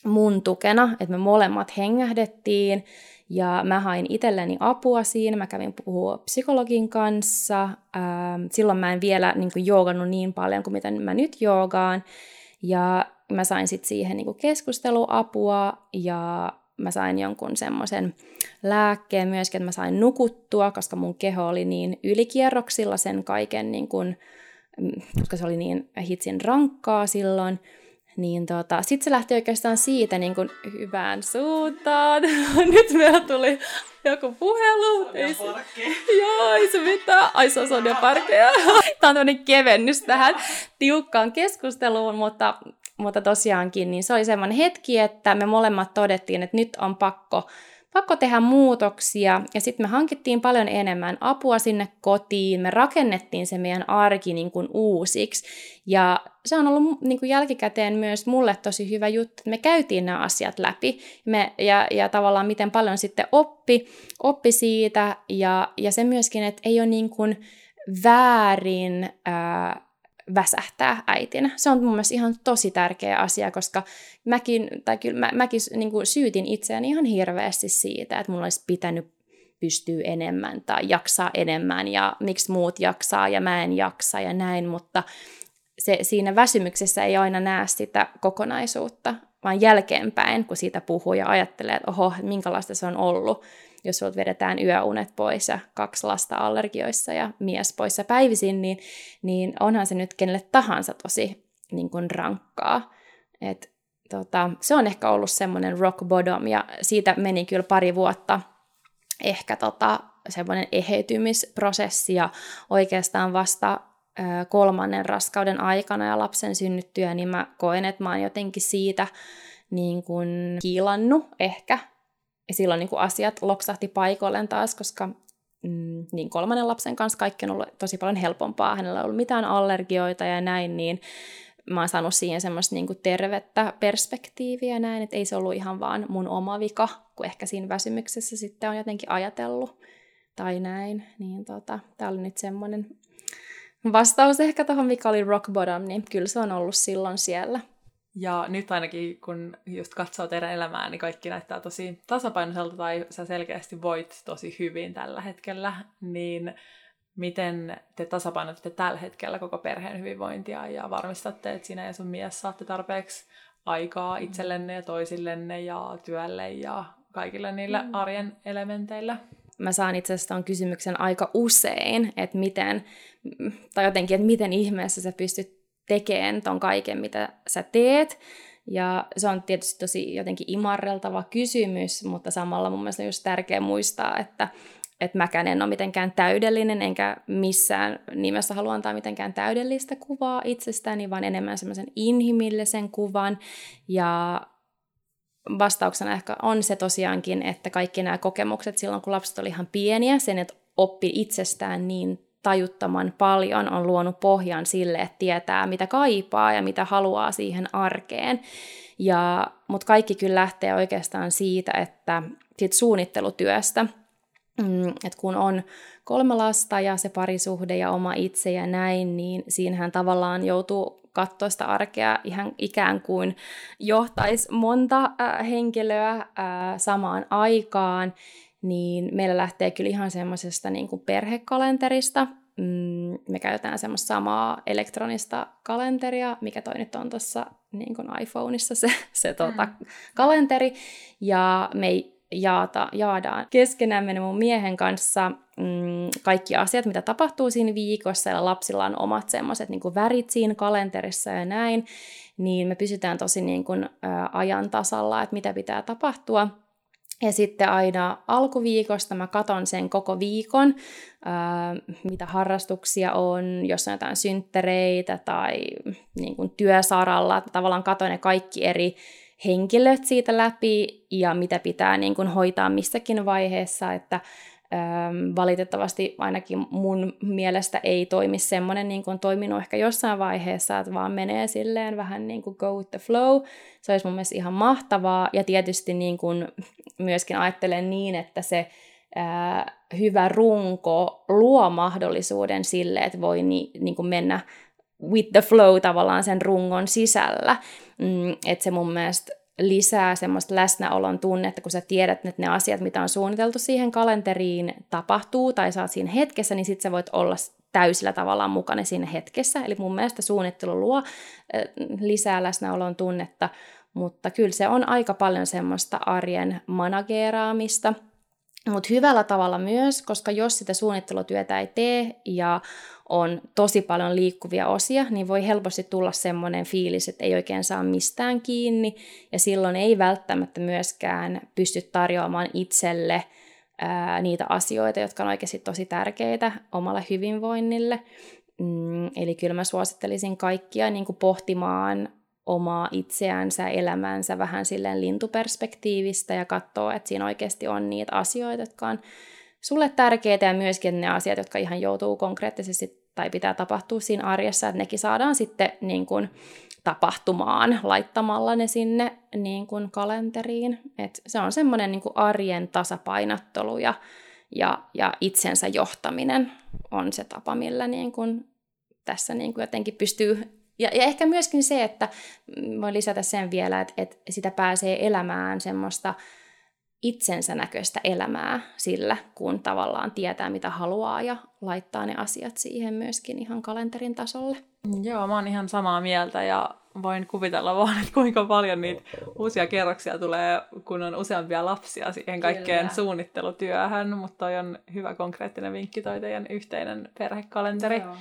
[SPEAKER 3] mun tukena, että me molemmat hengähdettiin ja mä hain itselleni apua siinä, mä kävin puhua psykologin kanssa. Ähm, silloin mä en vielä niin kuin, joogannut niin paljon kuin mitä mä nyt joogaan. Ja mä sain sitten siihen niin kuin, keskusteluapua ja mä sain jonkun semmoisen lääkkeen myöskin, että mä sain nukuttua, koska mun keho oli niin ylikierroksilla sen kaiken, niin kun, mm, koska se oli niin hitsin rankkaa silloin. Niin tota, sitten se lähti oikeastaan siitä niin kun hyvään suuntaan. Nyt meillä tuli joku puhelu. Ei se, joo, ei se mitään. Ai se on Sonja Parkea. Tämä on tämmöinen kevennys tähän tiukkaan keskusteluun, mutta mutta tosiaankin niin se oli semmoinen hetki, että me molemmat todettiin, että nyt on pakko pakko tehdä muutoksia. Ja sitten me hankittiin paljon enemmän apua sinne kotiin, me rakennettiin se meidän arki niin kuin uusiksi. Ja se on ollut niin kuin jälkikäteen myös mulle tosi hyvä juttu, että me käytiin nämä asiat läpi. Me, ja, ja tavallaan miten paljon sitten oppi, oppi siitä. Ja, ja se myöskin, että ei ole niin kuin väärin ää, väsähtää äitinä. Se on mun mielestä ihan tosi tärkeä asia, koska mäkin, tai kyllä mä, mäkin niin kuin syytin itseäni ihan hirveästi siitä, että mulla olisi pitänyt pystyä enemmän tai jaksaa enemmän ja miksi muut jaksaa ja mä en jaksa ja näin, mutta se, siinä väsymyksessä ei aina näe sitä kokonaisuutta, vaan jälkeenpäin, kun siitä puhuu ja ajattelee, että oho, minkälaista se on ollut, jos sulta vedetään yöunet pois ja kaksi lasta allergioissa ja mies poissa päivisin, niin, niin onhan se nyt kenelle tahansa tosi niin kuin rankkaa. Et, tota, se on ehkä ollut semmoinen rock bottom ja siitä meni kyllä pari vuotta ehkä tota, semmoinen eheytymisprosessi ja oikeastaan vasta kolmannen raskauden aikana ja lapsen synnyttyä, niin mä koen, että mä oon jotenkin siitä niin kuin kiilannut ehkä ja silloin niin kuin asiat loksahti paikoilleen taas, koska mm, niin kolmannen lapsen kanssa kaikki on ollut tosi paljon helpompaa. Hänellä ei ollut mitään allergioita ja näin, niin mä oon saanut siihen semmoista niin kuin tervettä perspektiiviä näin, että ei se ollut ihan vaan mun oma vika, kun ehkä siinä väsymyksessä sitten on jotenkin ajatellut tai näin. Niin tota, tää oli nyt semmoinen vastaus ehkä tuohon, mikä oli rock bottom, niin kyllä se on ollut silloin siellä.
[SPEAKER 1] Ja nyt ainakin, kun just katsoo teidän elämää, niin kaikki näyttää tosi tasapainoiselta tai sä selkeästi voit tosi hyvin tällä hetkellä, niin miten te tasapainotatte tällä hetkellä koko perheen hyvinvointia ja varmistatte, että sinä ja sun mies saatte tarpeeksi aikaa itsellenne ja toisillenne ja työlle ja kaikille niille mm. arjen elementeille?
[SPEAKER 3] Mä saan itse asiassa tämän kysymyksen aika usein, että miten, tai jotenkin, että miten ihmeessä sä pystyt tekemään ton kaiken, mitä sä teet. Ja se on tietysti tosi jotenkin imarreltava kysymys, mutta samalla mun mielestä on just tärkeä muistaa, että, että mäkään en ole mitenkään täydellinen, enkä missään nimessä halua antaa mitenkään täydellistä kuvaa itsestäni, vaan enemmän semmoisen inhimillisen kuvan. Ja vastauksena ehkä on se tosiaankin, että kaikki nämä kokemukset silloin, kun lapset oli ihan pieniä, sen, että oppi itsestään niin tajuttaman paljon on luonut pohjan sille, että tietää mitä kaipaa ja mitä haluaa siihen arkeen. Ja, mutta kaikki kyllä lähtee oikeastaan siitä, että siitä suunnittelutyöstä, mm, että kun on kolme lasta ja se parisuhde ja oma itse ja näin, niin siinähän tavallaan joutuu katsoa sitä arkea ihan ikään kuin johtaisi monta äh, henkilöä äh, samaan aikaan, niin meillä lähtee kyllä ihan semmoisesta niin kuin perhekalenterista. Mm, me käytetään semmoista samaa elektronista kalenteria, mikä toi nyt on tuossa niin kuin iPhoneissa se, se tota, mm. kalenteri. Ja me jaata, jaadaan keskenämme mun miehen kanssa mm, kaikki asiat, mitä tapahtuu siinä viikossa, ja lapsilla on omat semmoiset niin värit siinä kalenterissa ja näin, niin me pysytään tosi niin kuin, ä, ajan tasalla, että mitä pitää tapahtua. Ja sitten aina alkuviikosta mä katon sen koko viikon, ää, mitä harrastuksia on, jos on jotain synttereitä tai niin kuin työsaralla. Tavallaan katon ne kaikki eri henkilöt siitä läpi ja mitä pitää niin kuin hoitaa missäkin vaiheessa, että valitettavasti ainakin mun mielestä ei toimi semmoinen niin kuin toiminut ehkä jossain vaiheessa, että vaan menee silleen vähän niin kuin go with the flow. Se olisi mun mielestä ihan mahtavaa ja tietysti niin kuin myöskin ajattelen niin, että se ää, hyvä runko luo mahdollisuuden sille, että voi ni, niin kuin mennä with the flow tavallaan sen rungon sisällä. Mm, että se mun mielestä lisää semmoista läsnäolon tunnetta, kun sä tiedät, että ne asiat, mitä on suunniteltu siihen kalenteriin, tapahtuu tai saat siinä hetkessä, niin sit sä voit olla täysillä tavallaan mukana siinä hetkessä. Eli mun mielestä suunnittelu luo lisää läsnäolon tunnetta, mutta kyllä se on aika paljon semmoista arjen manageeraamista, mutta hyvällä tavalla myös, koska jos sitä suunnittelutyötä ei tee ja on tosi paljon liikkuvia osia, niin voi helposti tulla semmoinen fiilis, että ei oikein saa mistään kiinni, ja silloin ei välttämättä myöskään pysty tarjoamaan itselle ää, niitä asioita, jotka on oikeasti tosi tärkeitä omalle hyvinvoinnille. Mm, eli kyllä mä suosittelisin kaikkia niin kuin pohtimaan omaa itseänsä, elämäänsä vähän silleen lintuperspektiivistä ja katsoo, että siinä oikeasti on niitä asioita, jotka on sulle tärkeitä ja myöskin ne asiat, jotka ihan joutuu konkreettisesti tai pitää tapahtua siinä arjessa, että nekin saadaan sitten niin kuin tapahtumaan laittamalla ne sinne niin kuin kalenteriin. Et se on semmoinen niin arjen tasapainottelu ja, ja, ja itsensä johtaminen on se tapa, millä niin kuin tässä niin kuin jotenkin pystyy ja, ja ehkä myöskin se, että voin lisätä sen vielä, että, että sitä pääsee elämään semmoista itsensä näköistä elämää sillä, kun tavallaan tietää, mitä haluaa ja laittaa ne asiat siihen myöskin ihan kalenterin tasolle.
[SPEAKER 1] Joo, mä oon ihan samaa mieltä ja voin kuvitella vaan, että kuinka paljon niitä uusia kerroksia tulee, kun on useampia lapsia siihen kaikkeen Kyllä. suunnittelutyöhön, mutta toi on hyvä konkreettinen vinkki toi teidän yhteinen perhekalenteri. Joo.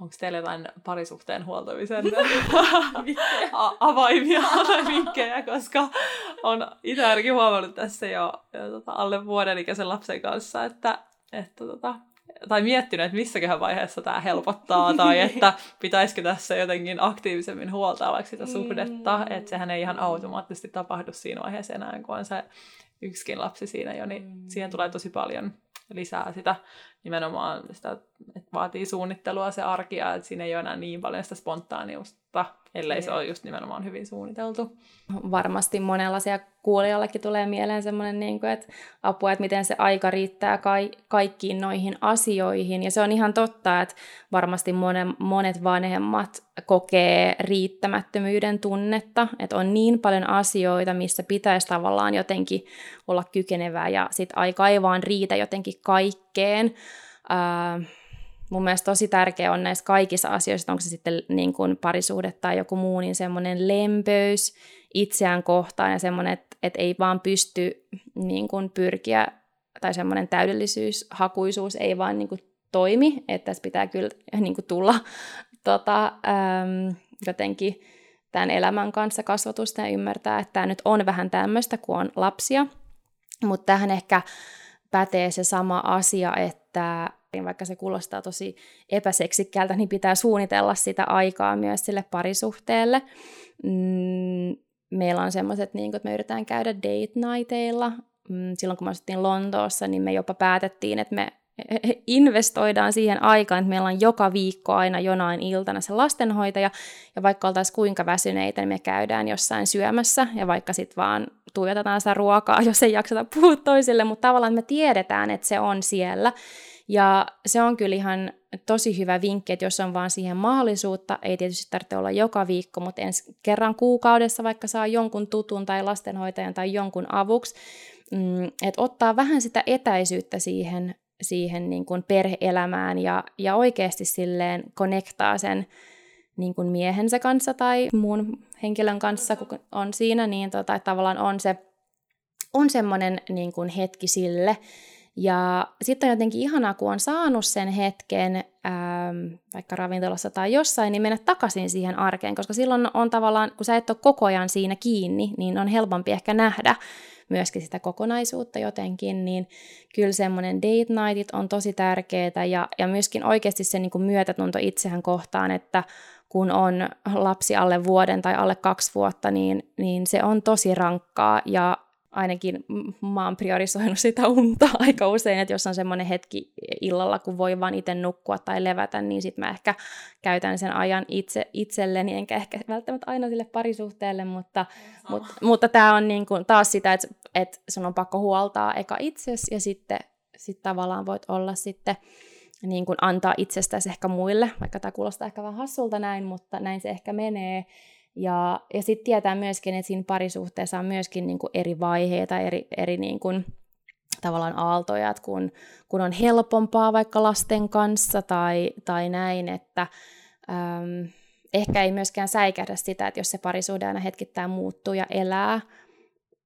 [SPEAKER 1] Onko teillä jotain parisuhteen huoltamisen avaimia tai vinkkejä, koska on itse ainakin huomannut tässä jo, jo tota, alle vuoden ikäisen lapsen kanssa, että, että tota, tai miettinyt, että missäköhän vaiheessa tämä helpottaa, tai että pitäisikö tässä jotenkin aktiivisemmin huoltaa vaikka sitä suhdetta, mm. että sehän ei ihan automaattisesti tapahdu siinä vaiheessa enää, kun on se yksikin lapsi siinä jo, niin mm. siihen tulee tosi paljon lisää sitä nimenomaan sitä, että vaatii suunnittelua se arkia, että siinä ei ole enää niin paljon sitä spontaaniusta, ellei se ole just nimenomaan hyvin suunniteltu.
[SPEAKER 3] Varmasti monella siellä kuulijallekin tulee mieleen semmoinen, niin kuin, että apua, että miten se aika riittää ka- kaikkiin noihin asioihin. Ja se on ihan totta, että varmasti monen, monet vanhemmat kokee riittämättömyyden tunnetta, että on niin paljon asioita, missä pitäisi tavallaan jotenkin olla kykenevää ja sit aika ei vaan riitä jotenkin kaikkeen. Uh, mun mielestä tosi tärkeä on näissä kaikissa asioissa, onko se sitten niin kuin parisuhde tai joku muu, niin semmoinen lempöys itseään kohtaan ja semmoinen, että, että ei vaan pysty niin kuin pyrkiä, tai semmoinen täydellisyys, hakuisuus ei vaan niin kuin toimi, että tässä pitää kyllä niin kuin tulla tota, äm, jotenkin tämän elämän kanssa kasvatusta ja ymmärtää, että tämä nyt on vähän tämmöistä, kun on lapsia, mutta tähän ehkä pätee se sama asia, että vaikka se kuulostaa tosi epäseksikkäältä, niin pitää suunnitella sitä aikaa myös sille parisuhteelle. Mm, meillä on semmoiset, niin että me yritetään käydä date nighteilla. Mm, silloin kun me asuttiin Lontoossa, niin me jopa päätettiin, että me investoidaan siihen aikaan, että meillä on joka viikko aina jonain iltana se lastenhoitaja, ja vaikka oltaisiin kuinka väsyneitä, niin me käydään jossain syömässä, ja vaikka sitten vaan tuijotetaan sitä ruokaa, jos ei jakseta puhua toisille, mutta tavallaan me tiedetään, että se on siellä, ja se on kyllä ihan tosi hyvä vinkki, että jos on vaan siihen mahdollisuutta, ei tietysti tarvitse olla joka viikko, mutta ensi kerran kuukaudessa vaikka saa jonkun tutun tai lastenhoitajan tai jonkun avuksi, mm, että ottaa vähän sitä etäisyyttä siihen, siihen niin kuin perheelämään ja, ja oikeasti silleen connectaa sen niin kuin miehensä kanssa tai muun henkilön kanssa, kun on siinä, niin tota, tavallaan on se on semmoinen niin kuin hetki sille, ja sitten on jotenkin ihanaa, kun on saanut sen hetken, ähm, vaikka ravintolassa tai jossain, niin mennä takaisin siihen arkeen, koska silloin on tavallaan, kun sä et ole koko ajan siinä kiinni, niin on helpompi ehkä nähdä myöskin sitä kokonaisuutta jotenkin, niin kyllä semmoinen date nightit on tosi tärkeää ja, ja myöskin oikeasti se niin kuin myötätunto itsehän kohtaan, että kun on lapsi alle vuoden tai alle kaksi vuotta, niin, niin se on tosi rankkaa ja ainakin mä oon priorisoinut sitä unta aika usein, että jos on semmoinen hetki illalla, kun voi vaan itse nukkua tai levätä, niin sitten mä ehkä käytän sen ajan itse itselleni, enkä ehkä välttämättä aina sille parisuhteelle, mutta, mutta, mutta tämä on niin kuin taas sitä, että, että sun on pakko huoltaa eka itsesi ja sitten sit tavallaan voit olla sitten niin kuin antaa itsestäsi ehkä muille, vaikka tämä kuulostaa ehkä vähän hassulta näin, mutta näin se ehkä menee. Ja, ja sitten tietää myöskin, että siinä parisuhteessa on myöskin niin kuin eri vaiheita, eri, eri niin kuin, tavallaan aaltoja, että kun, kun on helpompaa vaikka lasten kanssa tai, tai näin, että äm, ehkä ei myöskään säikähdä sitä, että jos se parisuhde aina hetkittäin muuttuu ja elää,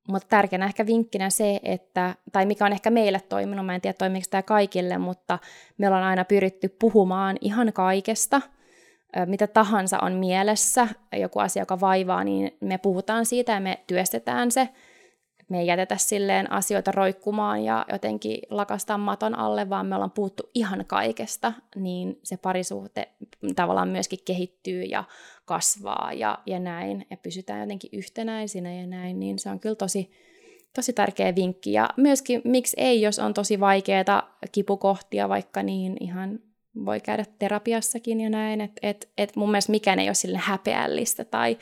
[SPEAKER 3] mutta tärkeänä ehkä vinkkinä se, että, tai mikä on ehkä meille toiminut, mä en tiedä toimiko tämä kaikille, mutta me ollaan aina pyritty puhumaan ihan kaikesta – mitä tahansa on mielessä, joku asia, joka vaivaa, niin me puhutaan siitä ja me työstetään se me ei jätetä silleen asioita roikkumaan ja jotenkin lakastaa maton alle, vaan me ollaan puuttu ihan kaikesta, niin se parisuhte tavallaan myöskin kehittyy ja kasvaa ja, ja näin, ja pysytään jotenkin yhtenäisinä ja näin, niin se on kyllä tosi, tosi tärkeä vinkki. Ja myöskin, miksi ei, jos on tosi vaikeaa kipukohtia vaikka, niin ihan voi käydä terapiassakin ja näin, että et, et mun mielestä mikään ei ole sille häpeällistä tai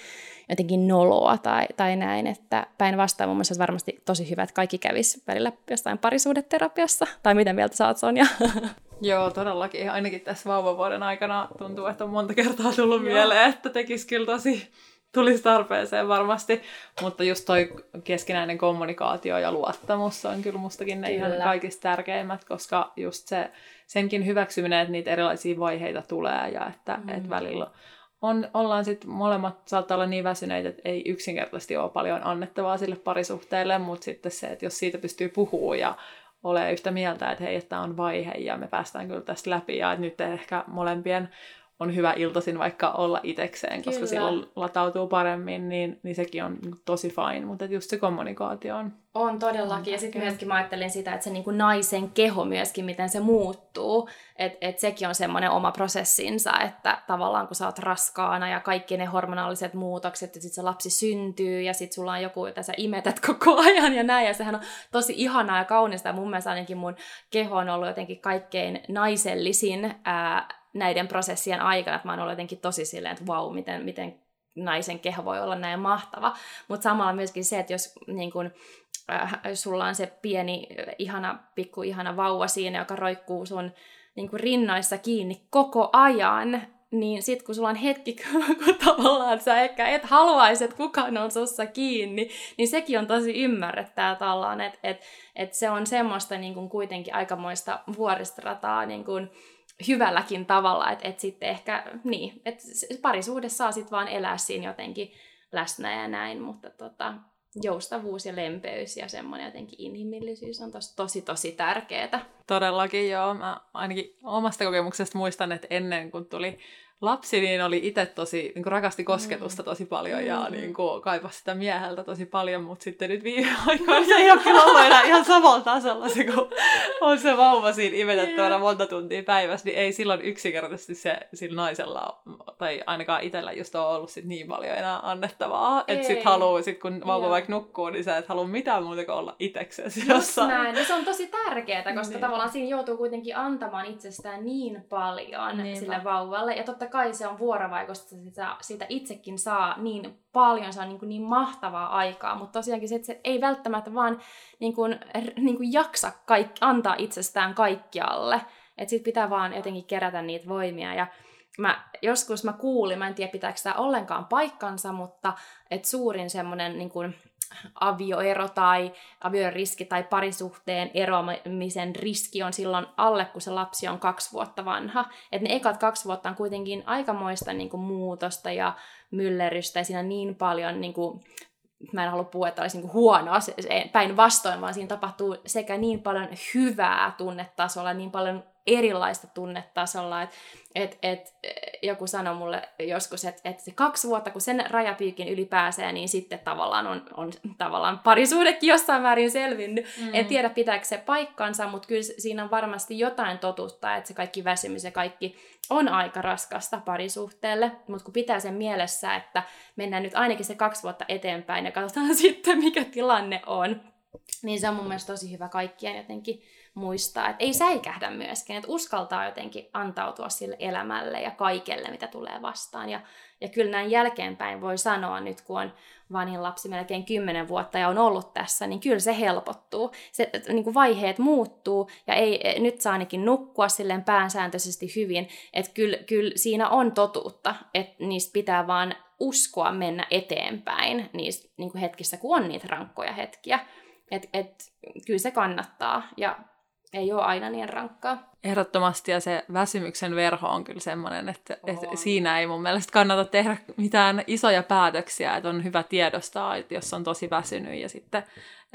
[SPEAKER 3] jotenkin noloa tai, tai näin, että päinvastoin mun mielestä olisi varmasti tosi hyvä, että kaikki kävis välillä jostain parisuudeterapiassa, tai miten mieltä sä oot Sonja?
[SPEAKER 1] Joo, todellakin. Ainakin tässä vauvavuoden aikana tuntuu, että on monta kertaa tullut Joo. mieleen, että tekisi kyllä tosi tulisi tarpeeseen varmasti, mutta just toi keskinäinen kommunikaatio ja luottamus on kyllä mustakin ne kyllä. ihan kaikista tärkeimmät, koska just se, senkin hyväksyminen, että niitä erilaisia vaiheita tulee ja että mm. et välillä on, ollaan sitten molemmat saattaa olla niin väsyneitä, että ei yksinkertaisesti ole paljon annettavaa sille parisuhteelle, mutta sitten se, että jos siitä pystyy puhumaan ja ole yhtä mieltä, että hei, että on vaihe ja me päästään kyllä tästä läpi ja että nyt ehkä molempien on hyvä iltaisin vaikka olla itekseen, koska Kyllä. silloin latautuu paremmin, niin, niin sekin on tosi fine, mutta just se kommunikaatio on...
[SPEAKER 3] On todellakin, ja sitten myöskin mä ajattelin sitä, että se niin kuin naisen keho myöskin, miten se muuttuu, että et sekin on semmoinen oma prosessinsa, että tavallaan kun sä oot raskaana ja kaikki ne hormonaaliset muutokset, ja sitten se lapsi syntyy, ja sitten sulla on joku, jota sä imetät koko ajan ja näin, ja sehän on tosi ihanaa ja kaunista, ja mun mielestä ainakin mun keho on ollut jotenkin kaikkein naisellisin ää, näiden prosessien aikana, että mä oon ollut jotenkin tosi silleen, että vau, wow, miten, miten naisen keho voi olla näin mahtava. Mutta samalla myöskin se, että jos niin kun, äh, sulla on se pieni, ihana, pikku ihana vauva siinä, joka roikkuu sun niin kun rinnoissa kiinni koko ajan, niin sit kun sulla on hetki, kun tavallaan sä ehkä et haluaisi, että kukaan on sussa kiinni, niin sekin on tosi ymmärrettävää tavallaan, että et, et se on semmoista niin kun kuitenkin aikamoista vuoristorataa niin kun, hyvälläkin tavalla, että et sitten ehkä, niin, että parisuhde saa sitten vaan elää siinä jotenkin läsnä ja näin, mutta tota, joustavuus ja lempeys ja semmoinen jotenkin inhimillisyys on tosi tosi, tosi tärkeää.
[SPEAKER 1] Todellakin joo. Mä ainakin omasta kokemuksesta muistan, että ennen kuin tuli lapsi niin oli itse tosi, niin kuin rakasti kosketusta tosi paljon ja mm. niin kuin, kaipasi sitä mieheltä tosi paljon, mutta sitten nyt viime aikoina se ei ole kyllä ollut enää ihan samalla tasolla se, kun on se vauva siinä imetettävänä monta tuntia päivässä, niin ei silloin yksinkertaisesti se sillä naisella, tai ainakaan itsellä just ole ollut sit niin paljon enää annettavaa, että sit haluaa, sit kun vauva Joo. vaikka nukkuu, niin sä et halua mitään muuta kuin olla itseksesi jossain.
[SPEAKER 3] näin, ja se on tosi tärkeää, koska niin. tavallaan siinä joutuu kuitenkin antamaan itsestään niin paljon Niinpä. sille vauvalle, ja totta kai se on vuorovaikutusta, sitä, siitä itsekin saa niin paljon, se on niin, kuin niin mahtavaa aikaa, mutta tosiaankin se, että se ei välttämättä vaan niin kuin, niin kuin jaksa kaik, antaa itsestään kaikkialle, että sit pitää vaan jotenkin kerätä niitä voimia, ja mä, joskus mä kuulin, mä en tiedä pitääkö tämä ollenkaan paikkansa, mutta että suurin semmoinen niin kuin, avioero tai avioeron riski tai parisuhteen eroamisen riski on silloin alle, kun se lapsi on kaksi vuotta vanha. että ne ekat kaksi vuotta on kuitenkin aikamoista niin kuin, muutosta ja myllerrystä ja siinä niin paljon niin kuin, mä en halua puhua, että olisi niin huonoa päinvastoin, vaan siinä tapahtuu sekä niin paljon hyvää tunnetasolla, niin paljon erilaista tunnetasolla. Että et, et, joku sanoi mulle joskus, että et se kaksi vuotta, kun sen rajapyykin yli pääsee, niin sitten tavallaan on, on tavallaan parisuudekin jossain määrin selvinnyt. Mm. En tiedä, pitääkö se paikkansa, mutta kyllä siinä on varmasti jotain totuutta, että se kaikki väsymys ja kaikki on aika raskasta parisuhteelle. Mutta kun pitää sen mielessä, että mennään nyt ainakin se kaksi vuotta eteenpäin ja katsotaan sitten, mikä tilanne on, niin se on mun mielestä tosi hyvä kaikkien jotenkin muistaa, että ei säikähdä myöskään, että uskaltaa jotenkin antautua sille elämälle ja kaikelle, mitä tulee vastaan. Ja, ja kyllä näin jälkeenpäin voi sanoa nyt, kun on vanhin lapsi melkein kymmenen vuotta ja on ollut tässä, niin kyllä se helpottuu. Se, niin kuin vaiheet muuttuu ja ei, nyt saa ainakin nukkua silleen päänsääntöisesti hyvin, että kyllä, kyllä siinä on totuutta, että niistä pitää vaan uskoa mennä eteenpäin niistä niin kuin hetkissä, kun on niitä rankkoja hetkiä. Et, et, kyllä se kannattaa ja ei ole aina niin rankkaa.
[SPEAKER 1] Ehdottomasti ja se väsymyksen verho on kyllä semmoinen, että, että siinä ei mun mielestä kannata tehdä mitään isoja päätöksiä, että on hyvä tiedostaa, että jos on tosi väsynyt ja sitten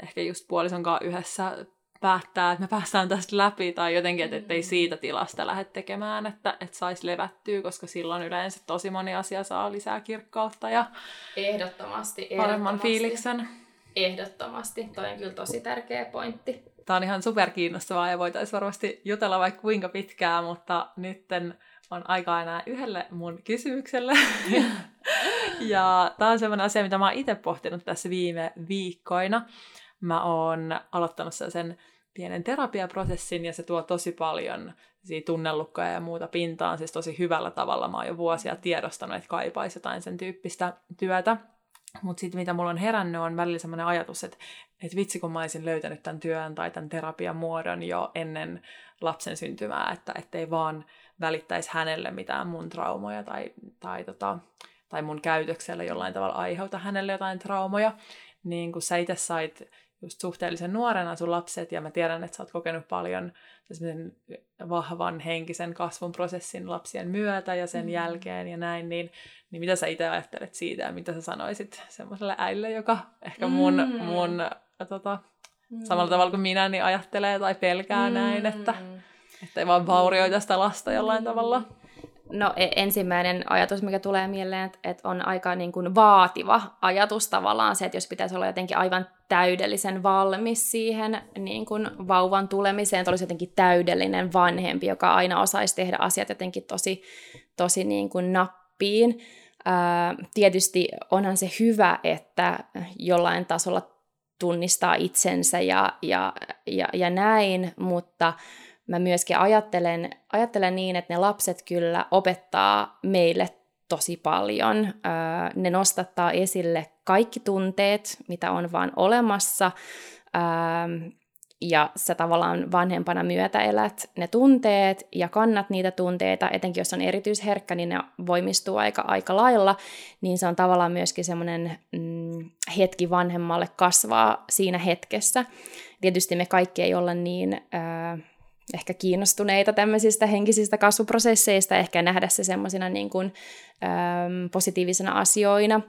[SPEAKER 1] ehkä just puolison kanssa yhdessä päättää, että me päästään tästä läpi tai jotenkin, että ettei mm. siitä tilasta lähde tekemään, että, että saisi levättyä, koska silloin yleensä tosi moni asia saa lisää kirkkautta ja
[SPEAKER 3] ehdottomasti,
[SPEAKER 1] paremman fiiliksen.
[SPEAKER 3] Ehdottomasti. Toi on kyllä tosi tärkeä pointti.
[SPEAKER 1] Tämä on ihan superkiinnostavaa ja voitaisiin varmasti jutella vaikka kuinka pitkään, mutta nytten on aika enää yhdelle mun kysymykselle. ja tämä on sellainen asia, mitä mä oon itse pohtinut tässä viime viikkoina. Mä oon aloittanut sen pienen terapiaprosessin ja se tuo tosi paljon tunnellukkoja ja muuta pintaan, siis tosi hyvällä tavalla. Mä oon jo vuosia tiedostanut, että kaipaisi jotain sen tyyppistä työtä. Mutta sitten mitä mulla on herännyt, on välillä sellainen ajatus, että, että vitsi kun mä olisin löytänyt tämän työn tai tämän terapian muodon jo ennen lapsen syntymää, että ettei vaan välittäisi hänelle mitään mun traumoja tai, tai, tota, tai mun käytöksellä jollain tavalla aiheuta hänelle jotain traumoja. Niin kun sä itse sait just suhteellisen nuorena sun lapset, ja mä tiedän, että sä oot kokenut paljon vahvan henkisen kasvun prosessin lapsien myötä ja sen mm. jälkeen ja näin, niin, niin mitä sä itse ajattelet siitä ja mitä sä sanoisit semmoiselle äille, joka ehkä mun, mm. mun tota, mm. samalla tavalla kuin minä, niin ajattelee tai pelkää mm. näin, että, että ei vaan vaurioita sitä lasta jollain mm. tavalla.
[SPEAKER 3] No e- ensimmäinen ajatus, mikä tulee mieleen, että on aika niin kuin vaativa ajatus tavallaan se, että jos pitäisi olla jotenkin aivan täydellisen valmis siihen niin kuin vauvan tulemiseen, että olisi jotenkin täydellinen vanhempi, joka aina osaisi tehdä asiat jotenkin tosi, tosi niin kuin nappiin. Ää, tietysti onhan se hyvä, että jollain tasolla tunnistaa itsensä ja, ja, ja, ja näin, mutta mä myöskin ajattelen, ajattelen niin, että ne lapset kyllä opettaa meille tosi paljon. Ne nostattaa esille kaikki tunteet, mitä on vaan olemassa, ja sä tavallaan vanhempana myötäelät ne tunteet ja kannat niitä tunteita, etenkin jos on erityisherkkä, niin ne voimistuu aika, aika lailla, niin se on tavallaan myöskin semmoinen mm, hetki vanhemmalle kasvaa siinä hetkessä. Tietysti me kaikki ei olla niin... Äh, ehkä kiinnostuneita tämmöisistä henkisistä kasvuprosesseista, ehkä nähdä se semmoisina niin äm, positiivisina asioina,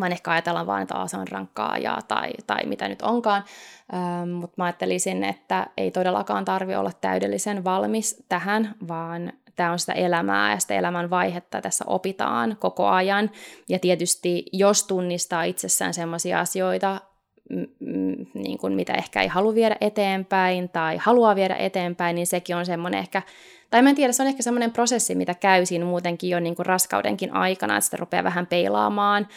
[SPEAKER 3] vaan ehkä ajatellaan vaan, että se on rankkaa ja, tai, tai mitä nyt onkaan. Ähm, Mutta mä ajattelisin, että ei todellakaan tarvi olla täydellisen valmis tähän, vaan tämä on sitä elämää ja sitä elämän vaihetta tässä opitaan koko ajan. Ja tietysti jos tunnistaa itsessään sellaisia asioita, niin kuin mitä ehkä ei halua viedä eteenpäin tai haluaa viedä eteenpäin, niin sekin on semmoinen ehkä, tai mä en tiedä, se on ehkä semmoinen prosessi, mitä käy siinä muutenkin jo niin kuin raskaudenkin aikana, että sitä rupeaa vähän peilaamaan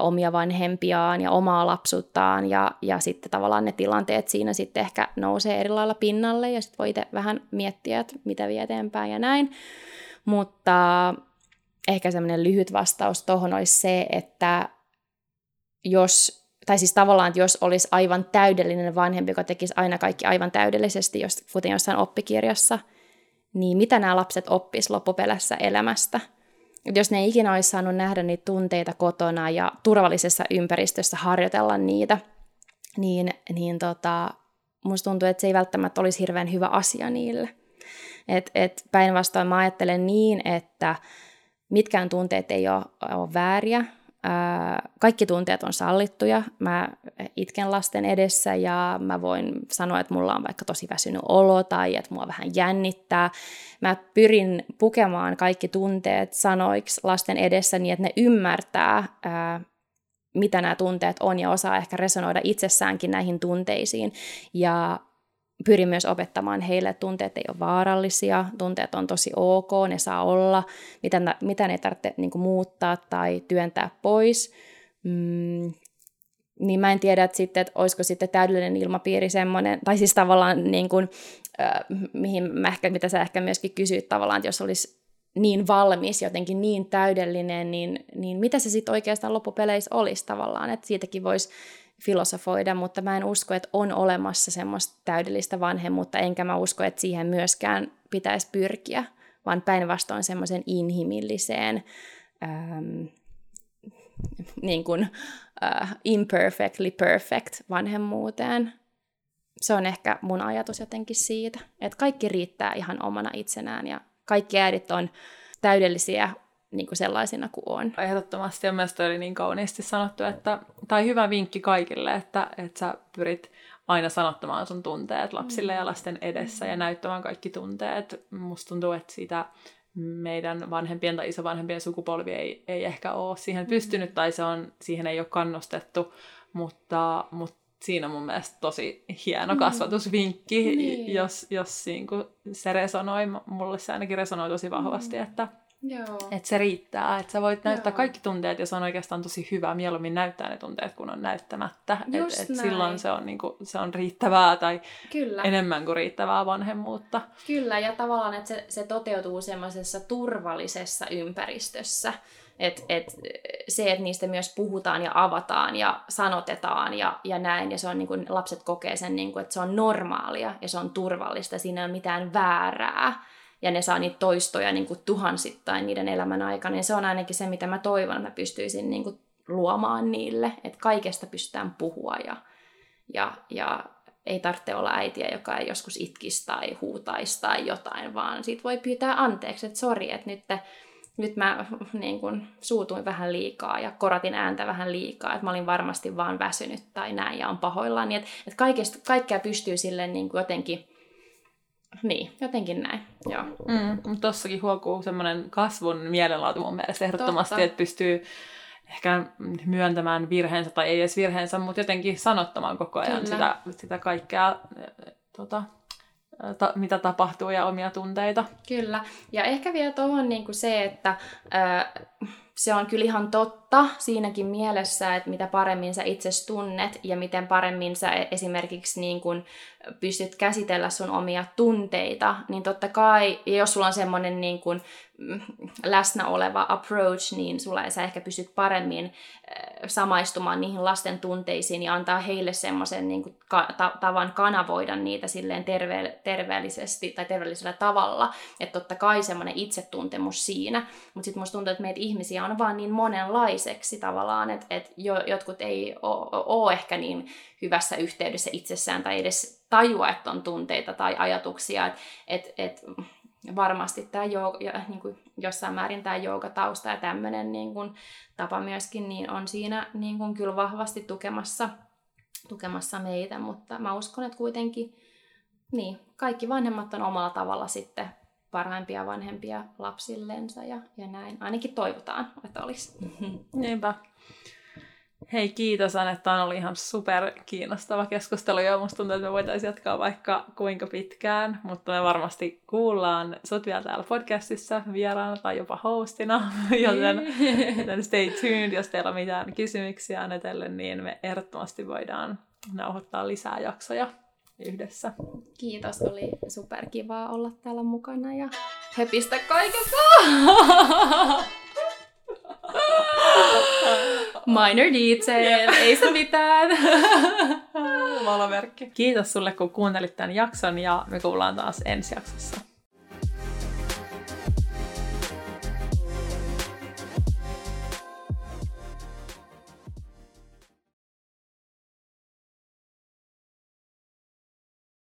[SPEAKER 3] omia vanhempiaan ja omaa lapsuuttaan ja, ja sitten tavallaan ne tilanteet siinä sitten ehkä nousee eri lailla pinnalle ja sitten voi itse vähän miettiä, että mitä vie eteenpäin ja näin. Mutta ehkä semmoinen lyhyt vastaus tuohon olisi se, että jos tai siis tavallaan, että jos olisi aivan täydellinen vanhempi, joka tekisi aina kaikki aivan täydellisesti, jos, kuten jossain oppikirjassa, niin mitä nämä lapset oppis loppupelässä elämästä? Jos ne ei ikinä olisi saanut nähdä niitä tunteita kotona ja turvallisessa ympäristössä harjoitella niitä, niin, niin tota, musta tuntuu, että se ei välttämättä olisi hirveän hyvä asia niille. Et, et päinvastoin mä ajattelen niin, että mitkään tunteet ei ole, ole vääriä, kaikki tunteet on sallittuja. Mä itken lasten edessä ja mä voin sanoa, että mulla on vaikka tosi väsynyt olo tai että mua vähän jännittää. Mä pyrin pukemaan kaikki tunteet sanoiksi lasten edessä niin, että ne ymmärtää, mitä nämä tunteet on ja osaa ehkä resonoida itsessäänkin näihin tunteisiin. Ja pyrin myös opettamaan heille, että tunteet ei ole vaarallisia, tunteet on tosi ok, ne saa olla, mitä, mitä ne ei tarvitse niin kuin, muuttaa tai työntää pois. Mm, niin mä en tiedä, että, sitten, että olisiko sitten täydellinen ilmapiiri semmoinen, tai siis tavallaan niin kuin, äh, mihin mä ehkä, mitä sä ehkä myöskin kysyit tavallaan, että jos olisi niin valmis, jotenkin niin täydellinen, niin, niin mitä se sitten oikeastaan loppupeleissä olisi tavallaan, että siitäkin voisi filosofoida, mutta mä en usko, että on olemassa semmoista täydellistä vanhemmuutta, enkä mä usko, että siihen myöskään pitäisi pyrkiä, vaan päinvastoin semmoisen inhimilliseen, ähm, niin kuin, äh, imperfectly perfect vanhemmuuteen. Se on ehkä mun ajatus jotenkin siitä, että kaikki riittää ihan omana itsenään ja kaikki äidit on täydellisiä niin kuin sellaisina kuin on.
[SPEAKER 1] Ehdottomasti ja mielestäni oli niin kauniisti sanottu, että, tai hyvä vinkki kaikille, että, että sä pyrit aina sanottamaan sun tunteet lapsille ja lasten edessä ja näyttämään kaikki tunteet. Musta tuntuu, että sitä meidän vanhempien tai isovanhempien sukupolvi ei, ei ehkä ole siihen pystynyt tai se on, siihen ei ole kannustettu mutta, mutta siinä on mun mielestä tosi hieno mm. kasvatusvinkki, mm. niin. jos, jos niin kuin se resonoi, mulle se ainakin resonoi tosi vahvasti, mm. että Joo. Että se riittää, että sä voit näyttää Joo. kaikki tunteet ja se on oikeastaan tosi hyvä mieluummin näyttää ne tunteet, kun on näyttämättä. Että et silloin se on, niinku, se on riittävää tai Kyllä. enemmän kuin riittävää vanhemmuutta.
[SPEAKER 3] Kyllä, ja tavallaan, että se, se toteutuu semmoisessa turvallisessa ympäristössä. Et, et, se, että niistä myös puhutaan ja avataan ja sanotetaan ja, ja näin, ja se on niin kuin, lapset kokee sen, niin kuin, että se on normaalia ja se on turvallista, siinä ei ole mitään väärää ja ne saa niitä toistoja niin kuin tuhansittain niiden elämän aikana, niin se on ainakin se, mitä mä toivon, että mä pystyisin niin kuin luomaan niille, että kaikesta pystytään puhua ja, ja, ja ei tarvitse olla äitiä, joka ei joskus itkisi tai huutaisi tai jotain, vaan siitä voi pyytää anteeksi, että sori, että nyt, nyt mä niin kun, suutuin vähän liikaa ja koratin ääntä vähän liikaa, että mä olin varmasti vaan väsynyt tai näin ja on pahoillaan. Niin, että, että kaikesta, kaikkea pystyy silleen niin kuin jotenkin niin, jotenkin näin, joo.
[SPEAKER 1] Mm, mutta tossakin huokuu semmoinen kasvun mielenlaatu mun mielestä ehdottomasti, Totta. että pystyy ehkä myöntämään virheensä, tai ei edes virheensä, mutta jotenkin sanottamaan koko ajan sitä, sitä kaikkea, tota, ta, mitä tapahtuu ja omia tunteita.
[SPEAKER 3] Kyllä, ja ehkä vielä tuohon niin se, että... Ää, se on kyllä ihan totta siinäkin mielessä, että mitä paremmin sä itse tunnet ja miten paremmin sä esimerkiksi niin kun pystyt käsitellä sun omia tunteita, niin totta kai, ja jos sulla on semmoinen niin läsnä oleva approach, niin sulla sä ehkä pystyt paremmin samaistumaan niihin lasten tunteisiin ja antaa heille semmoisen niin tavan kanavoida niitä silleen terve- terveellisesti tai terveellisellä tavalla. Että totta kai semmoinen itsetuntemus siinä, mutta sitten musta tuntuu, että meitä ihmisiä on vaan niin monenlaiseksi tavallaan, että et jo, jotkut ei ole ehkä niin hyvässä yhteydessä itsessään tai edes tajua, että on tunteita tai ajatuksia, että et, et, varmasti tämä jooga, niin kuin jossain määrin tämä joogatausta ja tämmöinen niin kuin, tapa myöskin niin on siinä niin kuin, kyllä vahvasti tukemassa, tukemassa meitä, mutta mä uskon, että kuitenkin niin, kaikki vanhemmat on omalla tavalla sitten parhaimpia vanhempia lapsillensa ja, ja näin. Ainakin toivotaan, että olisi.
[SPEAKER 1] Niinpä. Hei, kiitos Anetta, on ollut ihan super kiinnostava keskustelu ja musta tuntuu, että me voitaisiin jatkaa vaikka kuinka pitkään, mutta me varmasti kuullaan sut vielä täällä podcastissa vieraana tai jopa hostina, joten, joten stay tuned, jos teillä on mitään kysymyksiä Anetelle, niin me ehdottomasti voidaan nauhoittaa lisää jaksoja yhdessä.
[SPEAKER 3] Kiitos, oli superkivaa olla täällä mukana ja höpistä kaikesta! Minor detail, ei se mitään.
[SPEAKER 1] Valomerkki. Kiitos sulle, kun kuuntelit tämän jakson ja me kuullaan taas ensi jaksossa.